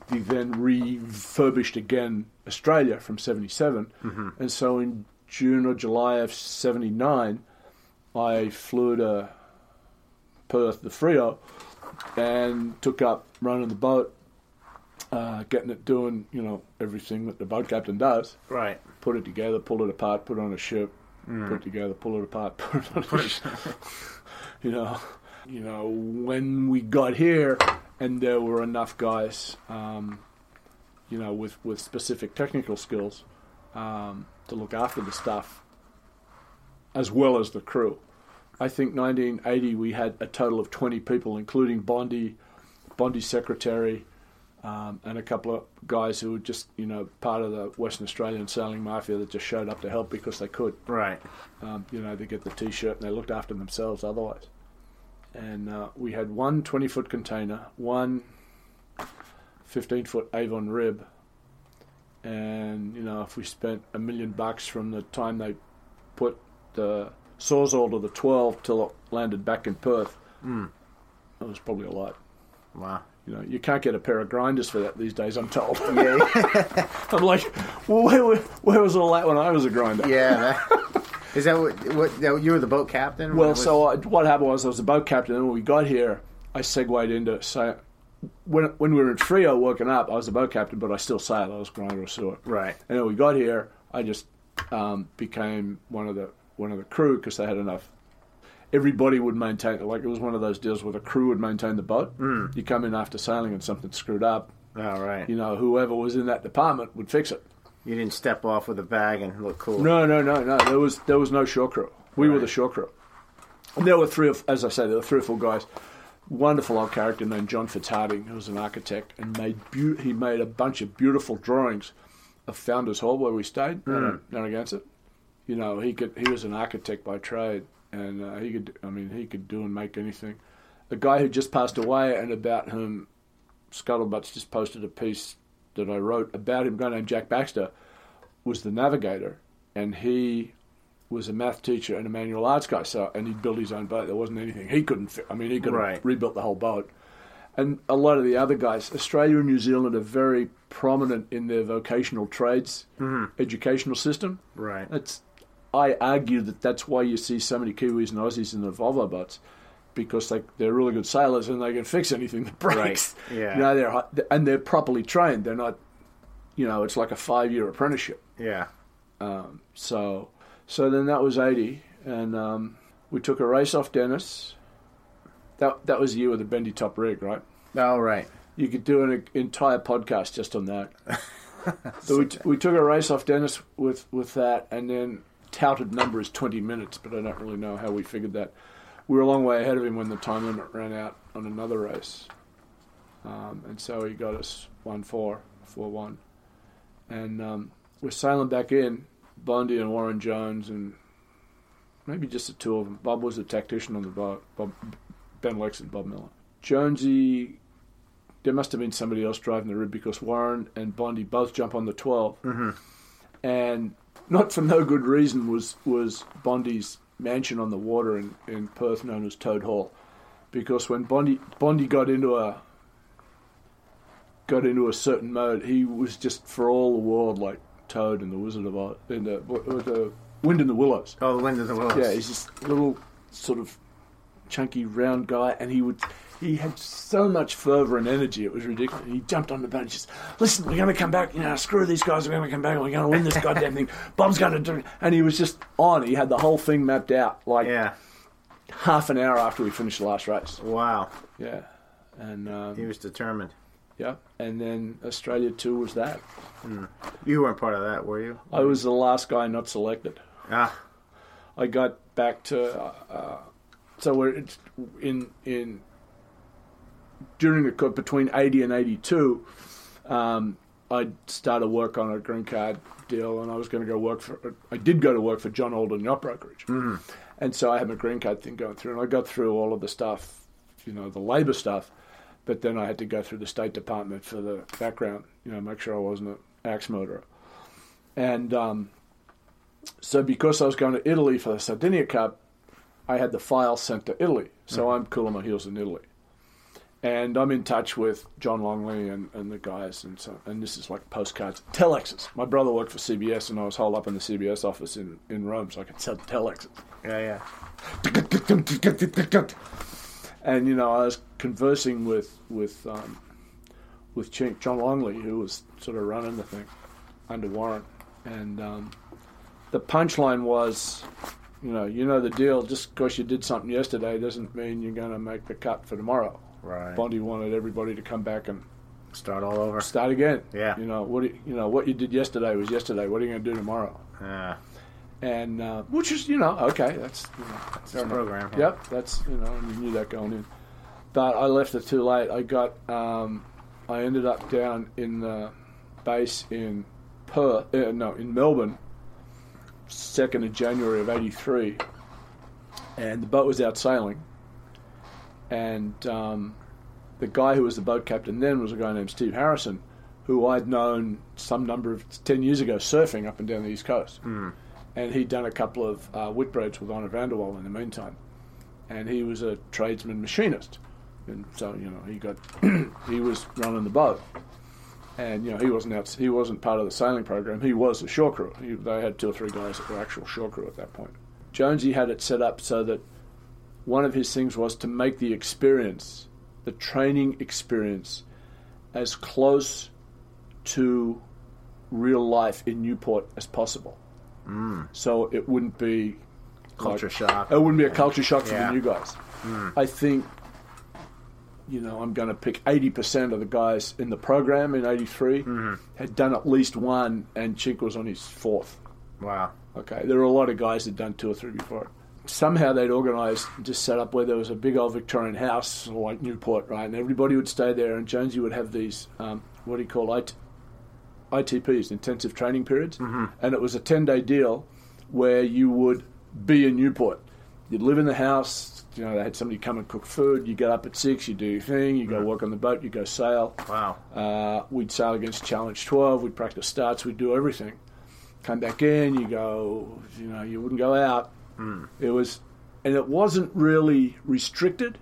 the then refurbished again Australia from '77. Mm-hmm. And so in June or July of '79, I flew to Perth, the Freo, and took up running the boat uh, getting it doing, you know, everything that the boat captain does. Right. Put it together, pull it apart, put it on a ship, put it together, pull it apart, put it on a ship. you know, you know, when we got here, and there were enough guys, um, you know, with with specific technical skills um, to look after the stuff, as well as the crew. I think 1980 we had a total of 20 people, including Bondi, Bondi's secretary, um, and a couple of guys who were just, you know, part of the Western Australian sailing mafia that just showed up to help because they could. Right. Um, you know, they get the T-shirt and they looked after themselves otherwise. And uh, we had one 20-foot container, one 15-foot Avon rib, and you know, if we spent a million bucks from the time they put the sawzall to the 12 till it landed back in Perth, hmm. that was probably a lot. Wow. You know, you can't get a pair of grinders for that these days. I'm told. Yeah. I'm like, well, where, where, where was all that when I was a grinder? yeah. That, is that what, what? That, you were the boat captain? Well, was- so I, what happened was I was the boat captain, and when we got here, I segued into say when when we were in Freo working up, I was the boat captain, but I still sailed. I was grinder or sewer. Right. And then we got here, I just um, became one of the one of the crew because they had enough. Everybody would maintain like it was one of those deals where the crew would maintain the boat. Mm. You come in after sailing and something screwed up, All right. you know, whoever was in that department would fix it. You didn't step off with a bag and look cool. No, no, no, no. There was there was no shore crew. We were the shore crew. And there were three, of, as I say, there were three or four guys wonderful old character named John Fitzharding, who was an architect and made beau- he made a bunch of beautiful drawings of Founders Hall where we stayed at Narragansett. You know, he could he was an architect by trade, and uh, he could I mean he could do and make anything. A guy who just passed away and about whom Scuttlebutt's just posted a piece that I wrote about him, a guy named Jack Baxter, was the navigator, and he was a math teacher and a manual arts guy. So, and he'd built his own boat. There wasn't anything he couldn't. Fi- I mean, he could Right. rebuilt the whole boat. And a lot of the other guys, Australia and New Zealand are very prominent in their vocational trades mm-hmm. educational system. Right. That's, I argue that that's why you see so many Kiwis and Aussies in the Volvo boats, because they they're really good sailors and they can fix anything that breaks. Right, yeah. You know, they're and they're properly trained. They're not, you know, it's like a five year apprenticeship. Yeah. Um, so, so then that was eighty, and um, we took a race off Dennis. That that was the year with the bendy top rig, right? All right. You could do an entire podcast just on that. so we, we took a race off Dennis with, with that, and then touted number is 20 minutes, but I don't really know how we figured that. We were a long way ahead of him when the time limit ran out on another race. Um, and so he got us 1 4, 4 1. And um, we're sailing back in, Bondi and Warren Jones, and maybe just the two of them. Bob was the tactician on the boat, Bob, Ben Lexcen Bob Miller. Jonesy there must have been somebody else driving the rib because Warren and Bondi both jump on the 12. Mm-hmm. And not for no good reason was, was Bondi's mansion on the water in, in Perth known as Toad Hall. Because when Bondi, Bondi got into a got into a certain mode, he was just for all the world like Toad in the Wizard of Oz, in the, the Wind in the Willows. Oh, the wind of the willows. Yeah, he's this little sort of chunky round guy, and he would he had so much fervor and energy. It was ridiculous. He jumped on the boat and just listen. We're going to come back. You know, screw these guys. We're going to come back. and We're going to win this goddamn thing. Bob's going to do. it. And he was just on. He had the whole thing mapped out like Yeah. half an hour after we finished the last race. Wow. Yeah, and um, He was determined. Yeah, and then Australia two was that. You weren't part of that, were you? I was the last guy not selected. Ah. I got back to uh, so we're in in during the between eighty and eighty two. Um, I started work on a green card deal, and I was going to go work for. I did go to work for John Alden Yacht Brokerage, and so I had my green card thing going through, and I got through all of the stuff, you know, the labour stuff, but then I had to go through the State Department for the background, you know, make sure I wasn't an axe murderer, and um, so because I was going to Italy for the Sardinia Cup, I had the file sent to Italy. So I'm cool on my heels in Italy. And I'm in touch with John Longley and, and the guys, and so and this is like postcards. Telexes. My brother worked for CBS, and I was holed up in the CBS office in, in Rome, so I could sell telexes. Yeah, yeah. And you know, I was conversing with with um, with Chink, John Longley, who was sort of running the thing under Warren, and um, the punchline was, you know, you know the deal. Just because you did something yesterday doesn't mean you're going to make the cut for tomorrow. Right. Bondi wanted everybody to come back and Start all over. start again. Yeah. You know what? You, you know what you did yesterday was yesterday. What are you going to do tomorrow? Yeah. And uh, which is, you know, okay. That's you know, It's fair program. yeah. Yep, that's you know, and you knew that going in. But I left it too late. I got, um, I ended up down in the base in Perth, uh, no, in Melbourne, second of January of '83, and the boat was out sailing, and um, the guy who was the boat captain then was a guy named Steve Harrison, who I'd known some number of ten years ago surfing up and down the east coast and he'd done a couple of uh, Whitbreads with Honor Vanderwall in the meantime. And he was a tradesman machinist, and so you know he got he was running the boat, and you know he wasn't out, he wasn't part of the sailing program. He was the shore crew. He, they had two or three guys that were actual shore crew at that point. Jonesy had it set up so that one of his things was to make the experience, the training experience, as close to real life in Newport as possible Mm. so it wouldn't be Culture like- shock. It wouldn't be a culture shock for Yeah. the new guys. Mm. I think, you know, I'm going to pick 80% of the guys in the program in '83 mm-hmm. had done at least one, and Chink was on his fourth. Wow. Okay, there were a lot of guys that had done two or three before. somehow they'd organised and just set up where there was a big old Victorian house like Newport, right, and everybody would stay there, and Jonesy would have these um, what do you call IT, ITPs, intensive training periods, mm-hmm. and it was a ten day deal where you would be in Newport. You'd live in the house. You know, they had somebody come and cook food. You get up at six, you do your thing. You go mm-hmm. work on the boat. You go sail. Wow. Uh, we'd sail against Challenge 12. We'd practice starts. We'd do everything. Come back in. You go. You know, you wouldn't go out. Hmm. It was, and it wasn't really restricted.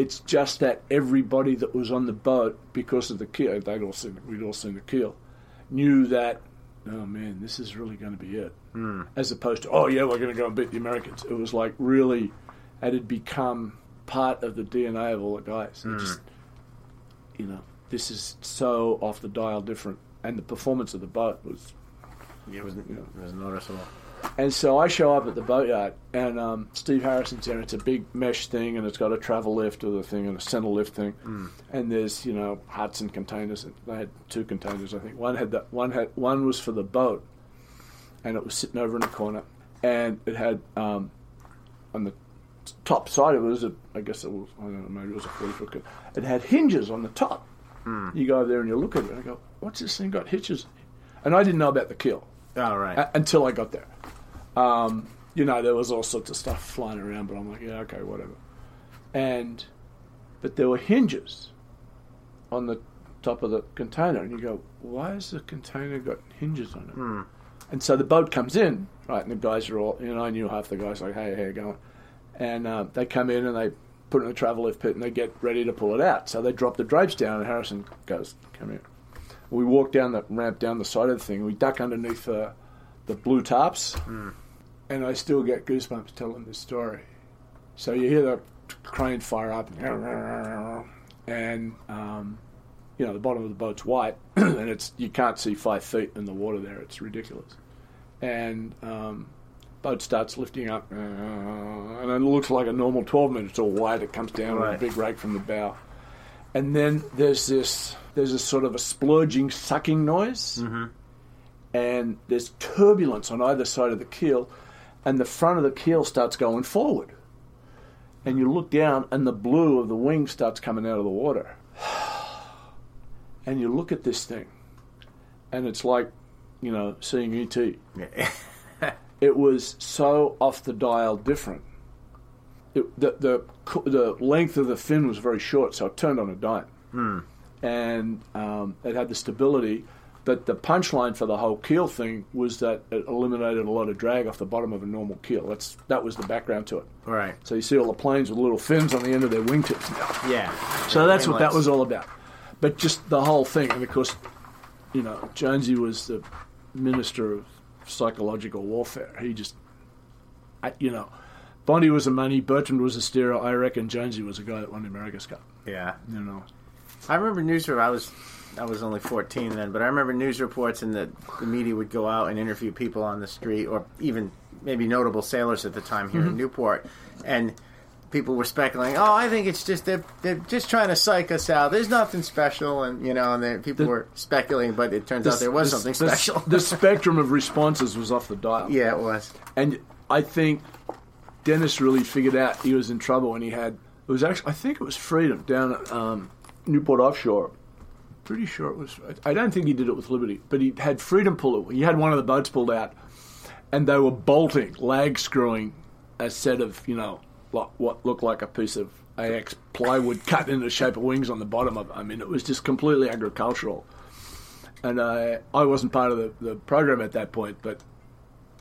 It's just that everybody that was on the boat, because of the keel, they'd all seen, we'd all seen the keel, knew that. Oh man, this is really going to be it. Hmm. As opposed to, oh yeah, we're going to go and beat the Americans. It was like really, it had become part of the DNA of all the guys. It hmm. just, you know, this is so off the dial different, and the performance of the boat was. It was, it was noticeable. And so I show up at the boatyard, and um, Steve Harrison's there. It's a big mesh thing, and it's got a travel lift with a thing and a center lift thing. And there's you know huts and containers. They had two containers, I think. One had that. One had one was for the boat, and it was sitting over in a corner, and it had um, on the top side of it was a, I guess it was, I don't know, maybe it was a 40 foot. It had hinges on the top. You go over there and you look at it, and I go, what's this thing got hitches? And I didn't know about the keel All right. uh, until I got there. Um, you know, there was all sorts of stuff flying around, but I'm like, yeah, okay, whatever. And, but there were hinges on the top of the container, and you go, why has the container got hinges on it? And so the boat comes in, right, and the guys are all, you know, I knew half the guys, like, hey, how you going? And uh, they come in and they put it in a travel lift pit and they get ready to pull it out. So they drop the drapes down, and Harrison goes, come here. We walk down the ramp down the side of the thing. We duck underneath uh, the blue tarps, and I still get goosebumps telling this story. So you hear the crane fire up, and um, you know the bottom of the boat's white, and it's you can't see five feet in the water there. It's ridiculous. And um, boat starts lifting up, and it looks like a normal twelve minutes all white. It comes down with Right. a big rake from the bow, and then there's this there's a sort of a splurging, sucking noise, and there's turbulence on either side of the keel, and the front of the keel starts going forward. And you look down, and the blue of the wing starts coming out of the water. And you look at this thing, and it's like, you know, seeing ET. Yeah. It was so off the dial different. It, the, the the length of the fin was very short, so it turned on a dime, and um, it had the stability. But the punchline for the whole keel thing was that it eliminated a lot of drag off the bottom of a normal keel. That's that was the background to it. right. So you see all the planes with little fins on the end of their wingtips now. Yeah. So that's what that was all about. But just the whole thing, and of course, you know, Jonesy was the minister of psychological warfare. He just, I, you know, Bondi was a money, Bertrand was a steerer. I reckon Jonesy was a guy that won the America's Cup. Yeah. You know, I remember news. I was I was only 14 then, but I remember news reports and the the media would go out and interview people on the street, or even maybe notable sailors at the time here in Newport, and people were speculating. Oh, I think it's just they're they're just trying to psych us out. There's nothing special, and you know, and people The- were speculating, but it turns out there was the- something the- special. The, spectrum of responses was off the dial. yeah, it was. And I think Dennis really figured out he was in trouble when he had it was actually I think it was Freedom down at um, Newport Offshore. Pretty sure it was. I don't think he did it with Liberty, but he had Freedom pull it. He had one of the boats pulled out, and they were bolting, lag screwing a set of you know what, what looked like a piece of AX plywood cut in the shape of wings on the bottom of it. I mean, it was just completely agricultural. And I I wasn't part of the, the program at that point, but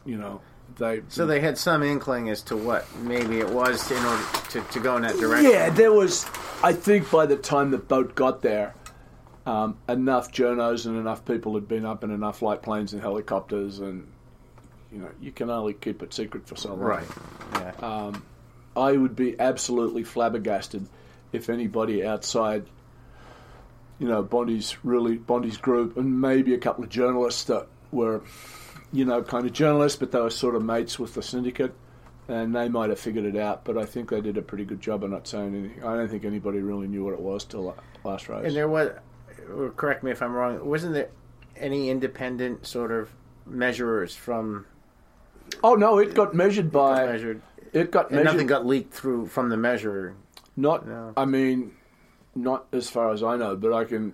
you know they So they had some inkling as to what maybe it was in order to, to go in that direction. Yeah, there was. I think by the time the boat got there, um, enough journos and enough people had been up in enough light planes and helicopters, and you know, you can only keep it secret for so long. Right. Yeah. Uh, I would be absolutely flabbergasted if anybody outside, you know, Bondi's really Bondi's group, and maybe a couple of journalists that were, you know, kind of journalists, but they were sort of mates with the syndicate, and they might have figured it out. But I think they did a pretty good job of not saying anything. I don't think anybody really knew what it was till last race. And there was, or correct me if I'm wrong, wasn't there any independent sort of measurers from oh no, it got measured by measured? it got measured. nothing got leaked through from the measurer. Not, No. I mean, not as far as I know, but I can.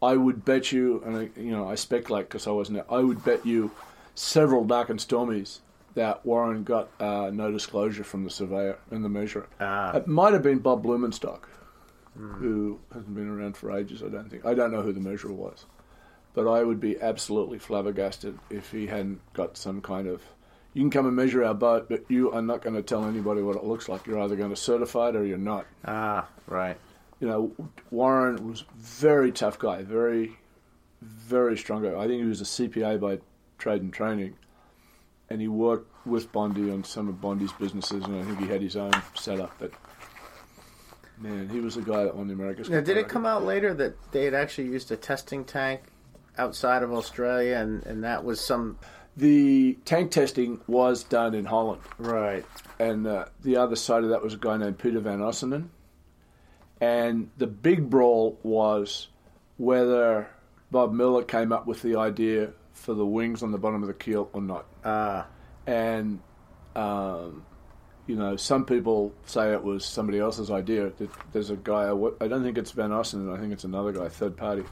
I would bet you, and I, you know, I speculate because I wasn't there. I would bet you several dark and stormies that Warren got uh, no disclosure from the surveyor and the measurer. Ah. It might have been Bob Blumenstock, who hasn't been around for ages. I don't think. I don't know who the measurer was, but I would be absolutely flabbergasted if he hadn't got some kind of. You can come and measure our boat, but you are not going to tell anybody what it looks like. You're either going to certify it or you're not Ah, right. you know, Warren was very tough guy, very, very strong guy. I think he was a CPA by trade and training, and he worked with Bondi on some of Bondi's businesses, and I think he had his own setup. But man, he was the guy that won the America's. Now, did it come out later that they had actually used a testing tank outside of Australia, and, and that was some The tank testing was done in Holland. right? and uh, the other side of that was a guy named Peter van Oossanen. And the big brawl was whether Bob Miller came up with the idea for the wings on the bottom of the keel or not. Ah, And, um, you know, some people say it was somebody else's idea. There's a guy, I don't think it's van Oossanen, I think it's another guy, third party,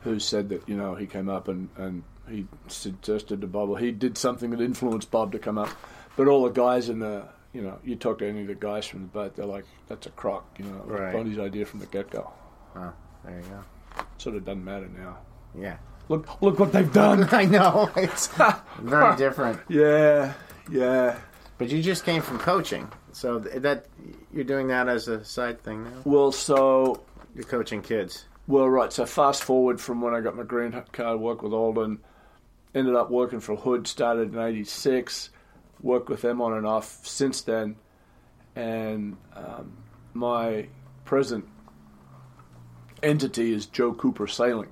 who said that, you know, he came up and, and he suggested to Bob, or he did something that influenced Bob to come up. But all the guys in the, you know, you talk to any of the guys from the boat, they're like, that's a crock, you know, Right. Bondi's idea from the get go. oh, there you go. Sort of doesn't matter now. Yeah, Look, look what they've done. I know it's very different. yeah, yeah. But you just came from coaching, so that you're doing that as a side thing now. Well, so You're coaching kids. Well, right. So fast forward from when I got my green card, worked with Alden, ended up working for Hood, started in '86, worked with them on and off since then, and um, my present entity is Joe Cooper Sailing,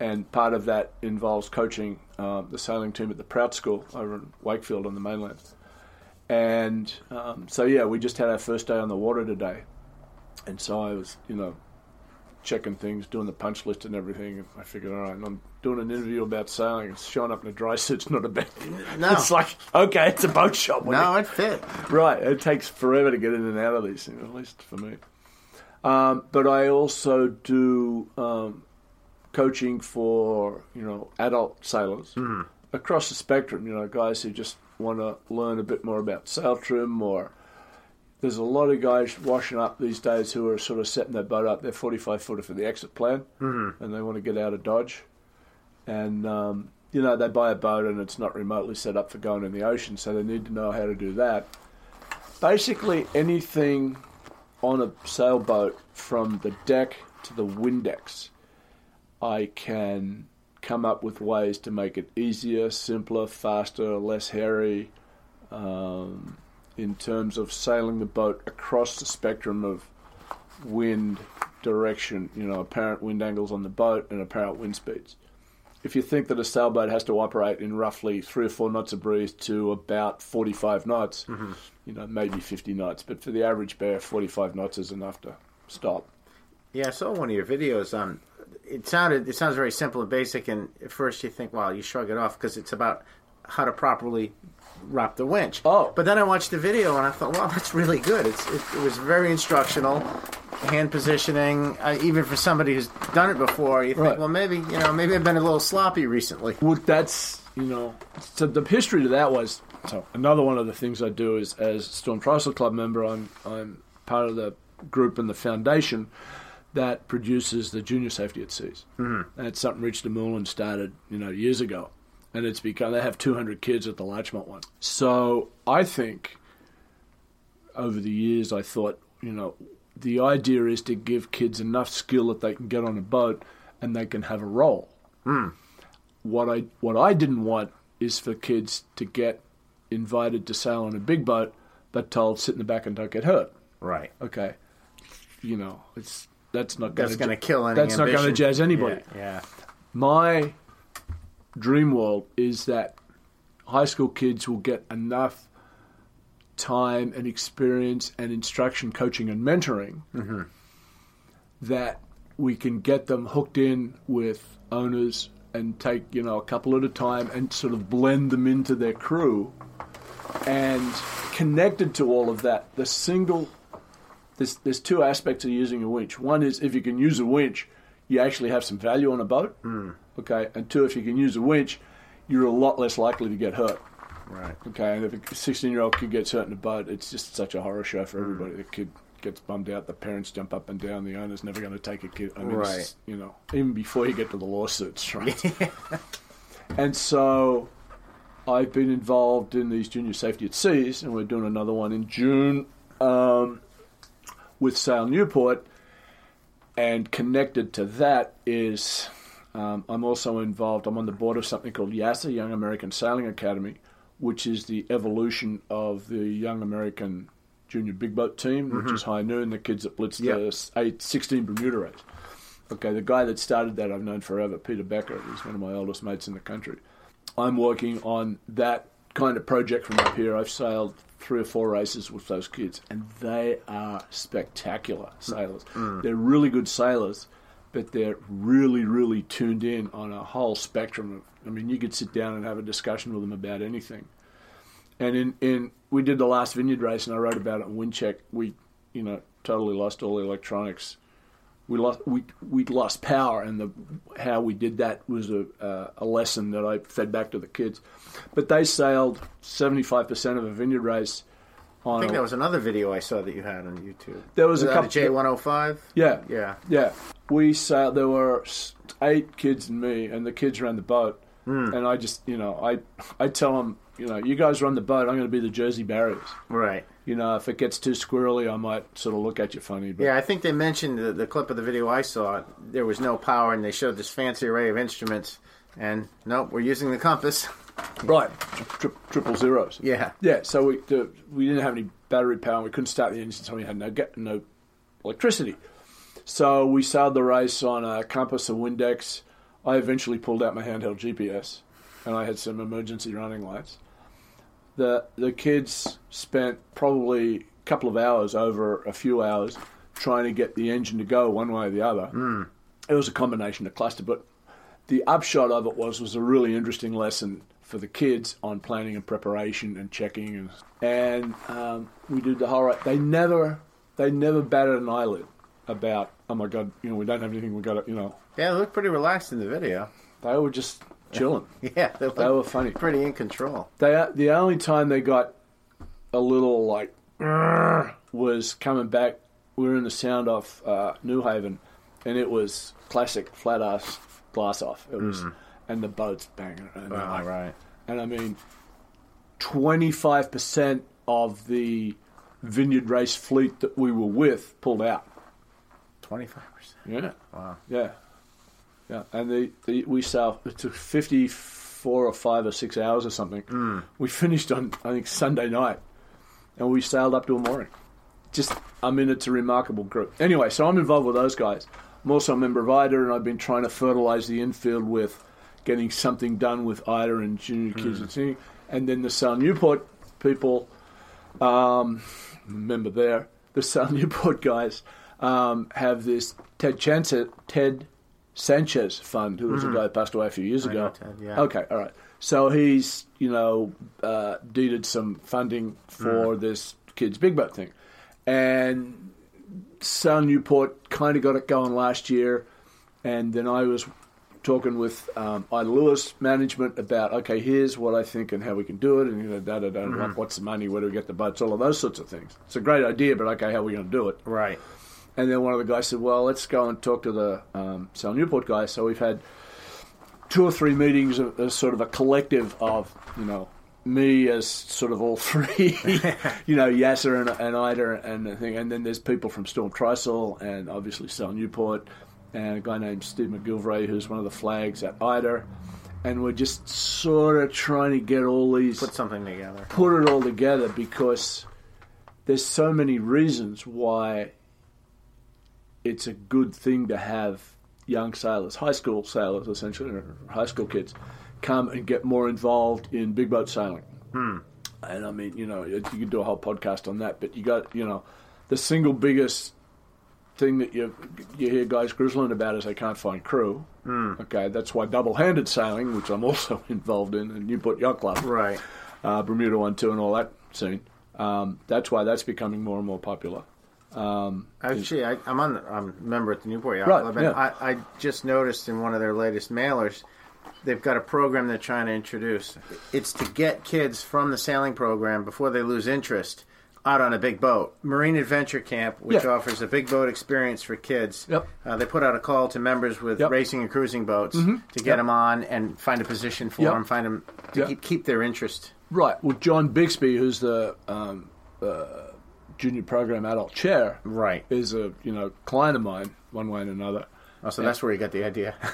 and part of that involves coaching um, the sailing team at the Prout School over in Wakefield on the mainland. And um, so, yeah, we just had our first day on the water today, and so I was, you know, checking things, doing the punch list and everything. And I figured, all right, I'm doing an interview about sailing. It's showing up in a dry suit's not a bad thing. No. It's like, okay, it's a boat shop. When No, it fit. right. It takes forever to get in and out of these things, at least for me. Um, but I also do um, coaching for, you know, adult sailors across the spectrum, you know, guys who just want to learn a bit more about sail trim or there's a lot of guys washing up these days who are sort of setting their boat up. They're 45 footer for the exit plan, mm-hmm. and they want to get out of Dodge. And um, you know they buy a boat and it's not remotely set up for going in the ocean, so they need to know how to do that. Basically, anything on a sailboat from the deck to the windex, I can come up with ways to make it easier, simpler, faster, less hairy. Um, in terms of sailing the boat across the spectrum of wind direction, you know, apparent wind angles on the boat and apparent wind speeds. If you think that a sailboat has to operate in roughly three or four knots of breeze to about 45 knots, you know, maybe 50 knots, but for the average bear, 45 knots is enough to stop. Yeah, I saw one of your videos on. It sounded it sounds very simple and basic, and at first you think, "Wow," you shrug it off because it's about how to properly wrap the winch. Oh. but then I watched the video and I thought, "Wow, that's really good." It's it, it was very instructional, hand positioning. Uh, even for somebody who's done it before, you think, Right. "Well, maybe you know, maybe I've been a little sloppy recently." Well, that's you know, so the history to that was so another one of the things I do is as Storm Trysail Club member, I'm I'm part of the group and the foundation that produces the junior safety at seas. Mm-hmm. That's something Rich du Moulin started you know years ago, and it's become they have 200 kids at the Larchmont one. So I think over the years I thought you know the idea is to give kids enough skill that they can get on a boat and they can have a role what I what I didn't want is for kids to get invited to sail on a big boat, but told sit in the back and don't get hurt. Right. Okay, you know it's that's not going to kill any. that's not going to jazz anybody. Yeah. yeah. My dream world is that high school kids will get enough time and experience and instruction, coaching, and mentoring mm-hmm. that we can get them hooked in with owners and take you know a couple at a time and sort of blend them into their crew And connected to all of that, the single there's there's two aspects of using a winch. One is if you can use a winch, you actually have some value on a boat. Okay, and two, if you can use a winch, you're a lot less likely to get hurt. Right. Okay, and if a 16 year old kid gets hurt in a boat, it's just such a horror show for everybody. The kid gets bummed out, the parents jump up and down, the owner's never going to take a kid. I mean, Right. you know, even before you get to the lawsuits, right? and so I've been involved in these junior safety at seas, and we're doing another one in June um, with Sail Newport. And connected to that is um, I'm also involved, I'm on the board of something called YASA, Young American Sailing Academy, which is the evolution of the Young American Junior Big Boat team, which is High Noon, the kids that blitzed Yep. the eight, 16 Bermuda race. Okay, the guy that started that I've known forever, Peter Becker. He's one of my oldest mates in the country. I'm working on that kind of project from up here. I've sailed three or four races with those kids, and they are spectacular sailors. Mm. Mm. They're really good sailors, but they're really, really tuned in on a whole spectrum of. I mean, you could sit down and have a discussion with them about anything. And in, in we did the last vineyard race, and I wrote about it in Windcheck. We, you know, totally lost all the electronics we lost we we lost power, and the how we did that was a uh, a lesson that I fed back to the kids. But they sailed seventy five percent of a vineyard race. On I think a- that was another video I saw that you had on YouTube. There was a that couple- J one hundred five. yeah Yeah. yeah we sailed. There were eight kids and me, and the kids ran the boat. And I just you know I I tell them you know you guys run the boat. I'm going to be the Jersey barriers. Right. You know if it gets too squirrely, I might sort of look at you funny. But Yeah, I think they mentioned the, the clip of the video I saw. There was no power, and they showed this fancy array of instruments. And nope, we're using the compass. right, tri- triple zeros. Yeah. Yeah, so we the, we didn't have any battery power. and We couldn't start the engine, so we had no get no electricity. So we sailed the race on a compass and Windex. I eventually pulled out my handheld GPS, and I had some emergency running lights. The the kids spent probably a couple of hours over a few hours trying to get the engine to go one way or the other. It was a combination of cluster, but the upshot of it was was a really interesting lesson for the kids on planning and preparation and checking and and um, we did the whole right. They never they never batted an eyelid about oh my god you know we don't have anything we got to you know Yeah, they looked pretty relaxed in the video. they were just chilling. Yeah, they, They were funny. pretty in control. They the only time they got a little like was coming back. We were in the sound off uh, New Haven, and it was classic flat ass glass off. It was, and the boats banging. And, they're like- right. and I mean, twenty five percent of the vineyard race fleet that we were with pulled out. Twenty five percent. Yeah, Wow. yeah, yeah. And the, we sailed. It took fifty four or five or six hours or something. We finished on I think Sunday night, and we sailed up to a mooring. Just, I mean, it's a remarkable group. Anyway, so I'm involved with those guys. I'm also a member of IDA, and I've been trying to fertilize the infield with getting something done with IDA and junior kids and singing. And then the Sail Newport people, um, member there, the Sail Newport guys um, have this Ted Chancet, Ted Sanchez fund, who was a guy who passed away a few years I ago. Ted, yeah. Okay, all right. So he's, you know, uh, deeded some funding for this kid's big boat thing. And Sail Newport kind of got it going last year. And then I was talking with um, Ida Lewis management about, okay, here's what I think and how we can do it. And, you know, da da da, like, what's the money? Where do we get the boats? All of those sorts of things. It's a great idea, but okay, how are we going to do it? Right. And then one of the guys said, "Well, let's go and talk to the um, Sail Newport guy." So we've had two or three meetings, of, as sort of a collective of you know me as sort of all three, you know, YASA and, and Ida and the thing, and then there's people from Storm Trysail and obviously Sail Newport and a guy named Steve McGilvray who's one of the flags at Ida, and we're just sort of trying to get all these Put something together. put it all together because there's so many reasons why it's a good thing to have young sailors, high school sailors essentially, or high school kids, come and get more involved in big boat sailing. And I mean, you know, you could do a whole podcast on that, but you got, you know, the single biggest thing that you you hear guys grizzling about is they can't find crew. Okay, that's why double-handed sailing, which I'm also involved in, and Newport Yacht Club, Right. uh, Bermuda One Two and all that scene. Um, that's why that's becoming more and more popular. Um, Actually, I, I'm on. The, I'm a member at the Newport Yacht Right, Club, and yeah. I, I just noticed in one of their latest mailers, they've got a program they're trying to introduce. It's to get kids from the sailing program before they lose interest out on a big boat. Marine Adventure Camp, which Yeah. offers a big boat experience for kids. Yep. Uh, they put out a call to members with Yep. Mm-hmm. racing and cruising boats to get Yep. them on and find a position for them, find them to keep, keep their interest. right. Well, John Bixby, who's the um, uh, junior program adult chair, Right. is a you know client of mine, one way and another. Oh, so that's where you got the idea.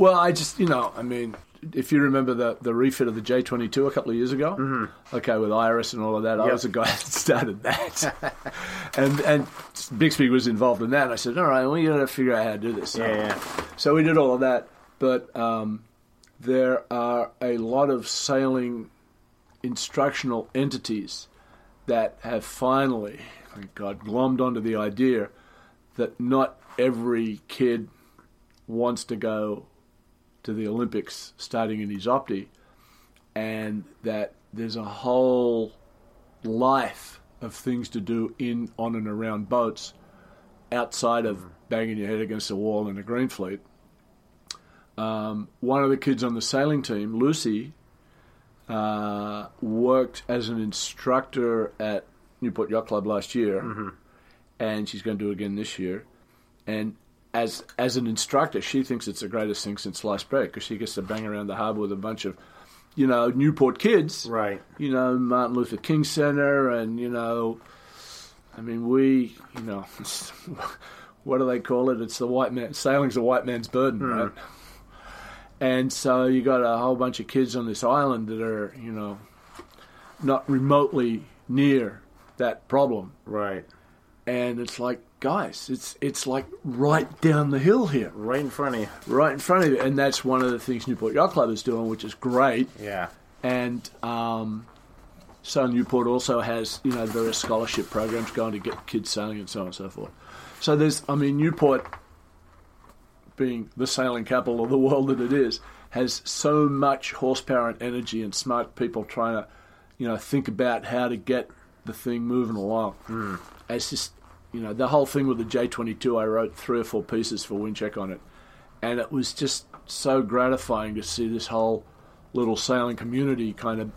Well, I just, you know, I mean, if you remember the, the refit of the J22 a couple of years ago, mm-hmm. okay, with Iris and all of that, I was the guy that started that. and and Bixby was involved in that. And I said, all right, we got to figure out how to do this. So, yeah, yeah. so we did all of that. But um, there are a lot of sailing instructional entities that have finally, thank God, glommed onto the idea that not every kid wants to go to the Olympics starting in his opti, and that there's a whole life of things to do in, on, and around boats outside of banging your head against a wall in a green fleet. Um, one of the kids on the sailing team, Lucy, uh, worked as an instructor at Newport Yacht Club last year, and she's going to do it again this year. And as as an instructor, she thinks it's the greatest thing since sliced bread because she gets to bang around the harbour with a bunch of, you know, Newport kids, Right. You know, Martin Luther King Center, and you know, I mean, we, you know, what do they call it? It's the white man. Sailing's a white man's burden, right? And so you got a whole bunch of kids on this island that are, you know, not remotely near that problem. Right. And it's like, guys, it's it's like right down the hill here, Right in front of you. right in front of you. And that's one of the things Newport Yacht Club is doing, which is great. Yeah. And um, so Newport also has, you know, various scholarship programs going to get kids sailing and so on and so forth. So there's, I mean, Newport, being the sailing capital of the world that it is, has so much horsepower and energy and smart people trying to, you know, think about how to get the thing moving along. Hmm. It's just, you know, the whole thing with the J22, I wrote three or four pieces for Windcheck on it. And it was just so gratifying to see this whole little sailing community kind of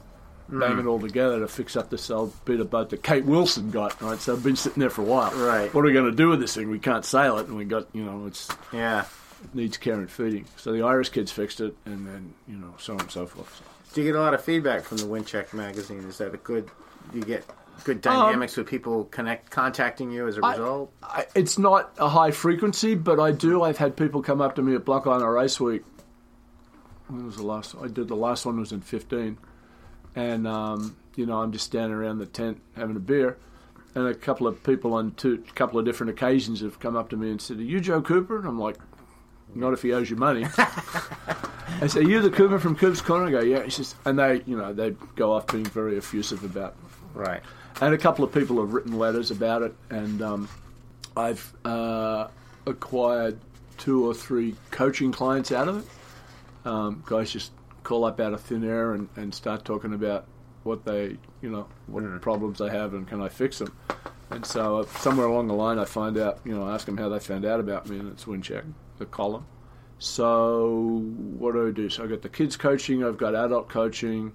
hmm. bang it all together to fix up this old bit of boat that Kate Wilson got. Right, so I've been sitting there for a while. Right. What are we going to do with this thing? We can't sail it, and we got you know it's Yeah. Needs care and feeding. So the Irish kids fixed it, and then you know so on and so forth. So. Do you get a lot of feedback from the Windcheck magazine? Is that a good? You get good dynamics with people connect contacting you as a result? I, it's not a high frequency, but I do. I've had people come up to me at Block Island Race Week. When was the last? I did the last one was in fifteen, and um, you know I'm just standing around the tent having a beer, and a couple of people on two, couple of different occasions have come up to me and said, "Are you Joe Cooper?" And I'm like, "Not if he owes you money." I say, "Are you the Cooper from Coop's Corner?" I go, "Yeah." He says, and they, you know, they go off being very effusive about right. and a couple of people have written letters about it, and um, I've uh, acquired two or three coaching clients out of it. Um, guys just call up out of thin air and, and start talking about what they, you know, what problems they have and can I fix them. And so uh, somewhere along the line, I find out, you know, I ask them how they found out about me, and it's Windcheck, the column. So what do I do? So I got the kids coaching, I've got adult coaching.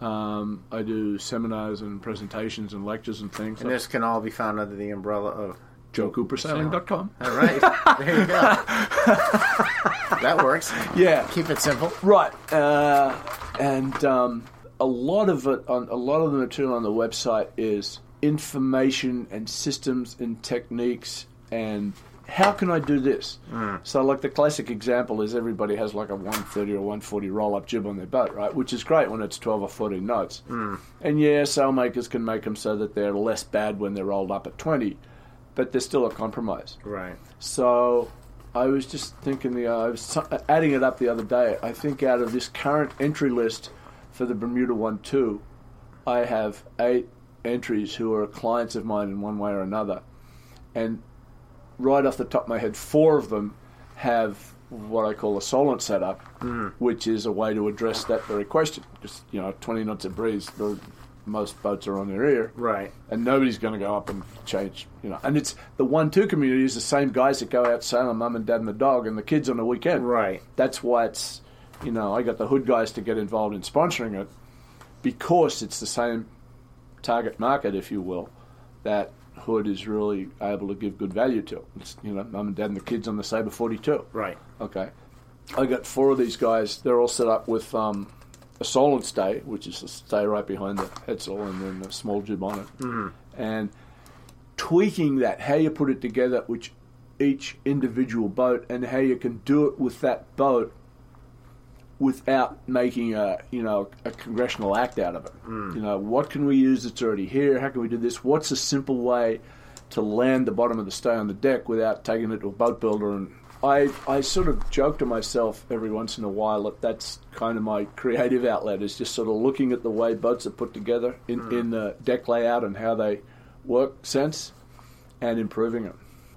Um, I do seminars and presentations and lectures and things. And this can all be found under the umbrella of. JoeCooperSailing.com. All right. there you go. that works. Yeah, Keep it simple. right. Uh, and um, a lot of it, on a lot of the material on the website is information and systems and techniques and how can I do this? Hmm. So, like the classic example is everybody has like a 130 or 140 roll up jib on their boat, right? Which is great when it's 12 or 14 knots. Hmm. And yeah, sailmakers can make them so that they're less bad when they're rolled up at 20, but they're still a compromise. Right. So I was just thinking the uh, I was uh, adding it up the other day. I think out of this current entry list for the Bermuda One Two, I have eight entries who are clients of mine in one way or another, and right off the top of my head, four of them have what I call a Solent setup, mm-hmm. which is a way to address that very question. Just you know, 20 knots of breeze. The, most boats are on their ear, Right. and nobody's going to go up and change. You know, and it's the one-two community is the same guys that go out sailing, mum and dad and the dog, and the kids on the weekend. Right. That's why it's, you know, I got the hood guys to get involved in sponsoring it because it's the same target market, if you will, that hood is really able to give good value to. It's, you know, mum and dad and the kids on the Sabre 42. Right. Okay. I got four of these guys. They're all set up with um, a Solent stay, which is a stay right behind the headsail, and then a small jib on it. Mm-hmm. And tweaking that, how you put it together, which each individual boat, and how you can do it with that boat without making a you know a congressional act out of it. Mm. You know, what can we use that's already here? How can we do this? What's a simple way to land the bottom of the stay on the deck without taking it to a boat builder? And I I sort of joke to myself every once in a while that that's kind of my creative outlet is just sort of looking at the way boats are put together in mm. in the deck layout and how they work sense and improving it,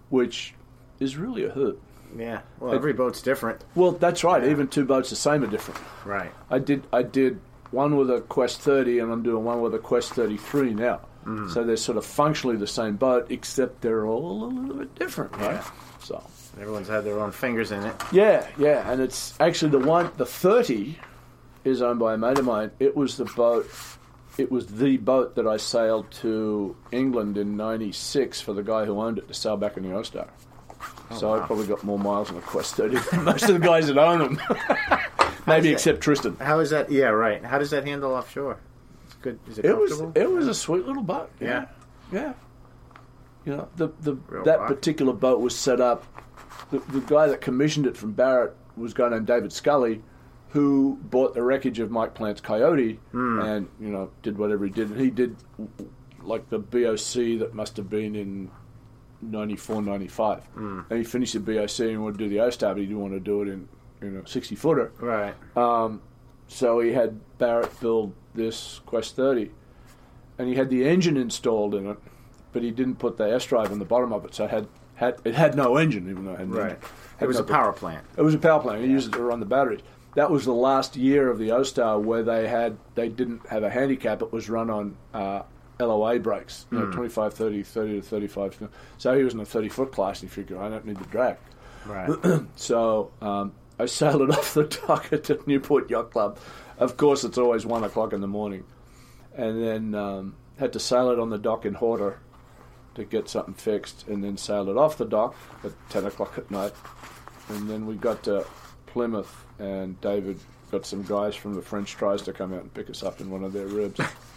which is really a hoot. Yeah. Well, every boat's different. Well, that's right. Even two boats the same are different. Right. I did I did one with a Quest 30 and I'm doing one with a Quest 33 now. Mm. So they're sort of functionally the same boat, except they're all a little bit different, right? Yeah. So Everyone's had their own fingers in it. yeah, yeah, and it's actually the one the 30 is owned by a mate of mine. It was the boat. It was the boat that I sailed to England in '96 for the guy who owned it to sail back in the O Star. so I wow. probably got more miles on a Quest 30 than most of the guys that own them. Maybe that? except Tristan. How is that? Yeah, right. How does that handle offshore? It's good. Is it It was it was a sweet little boat. Yeah. yeah. You know the the Real that rock. particular boat was set up. The, the guy that commissioned it from Barrett was a guy named David Scully, who bought the wreckage of Mike Plant's Coyote Hmm. and you know did whatever he did. And he did like the BOC that must have been in 94, 95. Hmm. And he finished the BOC and wanted to do the OSTAR, but he didn't want to do it in you know 60 footer. Right. Um, So he had Barrett build this Quest 30, and he had the engine installed in it, but he didn't put the S drive on the bottom of it, so it had, had it had no engine, even though it had Right. engine. It was a power plant. It was a power plant. He used it to run the batteries. That was the last year of the OSTAR where they had they didn't have a handicap. It was run on uh, LOA breaks, you know, 25, 30, 30 to 35. So he was in a 30 foot class, and he figured, I don't need the drag. Right. So um, I sailed it off the dock at the Newport Yacht Club. Of course, it's always one o'clock in the morning, and then um, had to sail it on the dock in Horta to get something fixed, and then sailed it off the dock at ten o'clock at night, and then we got to Plymouth, and David got some guys from the French tries to come out and pick us up in one of their ribs.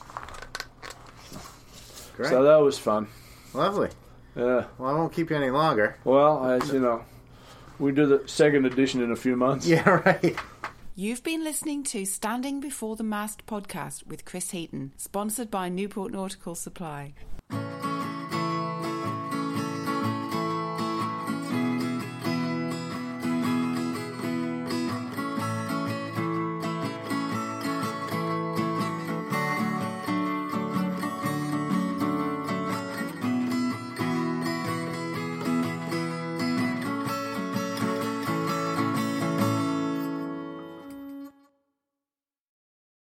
Great. so that was fun. Lovely. Yeah. Well, I won't keep you any longer. Well, as you know, we do the second edition in a few months. Yeah, right. You've been listening to Standing Before the Mast podcast with Chris Heaton, sponsored by Newport Nautical Supply.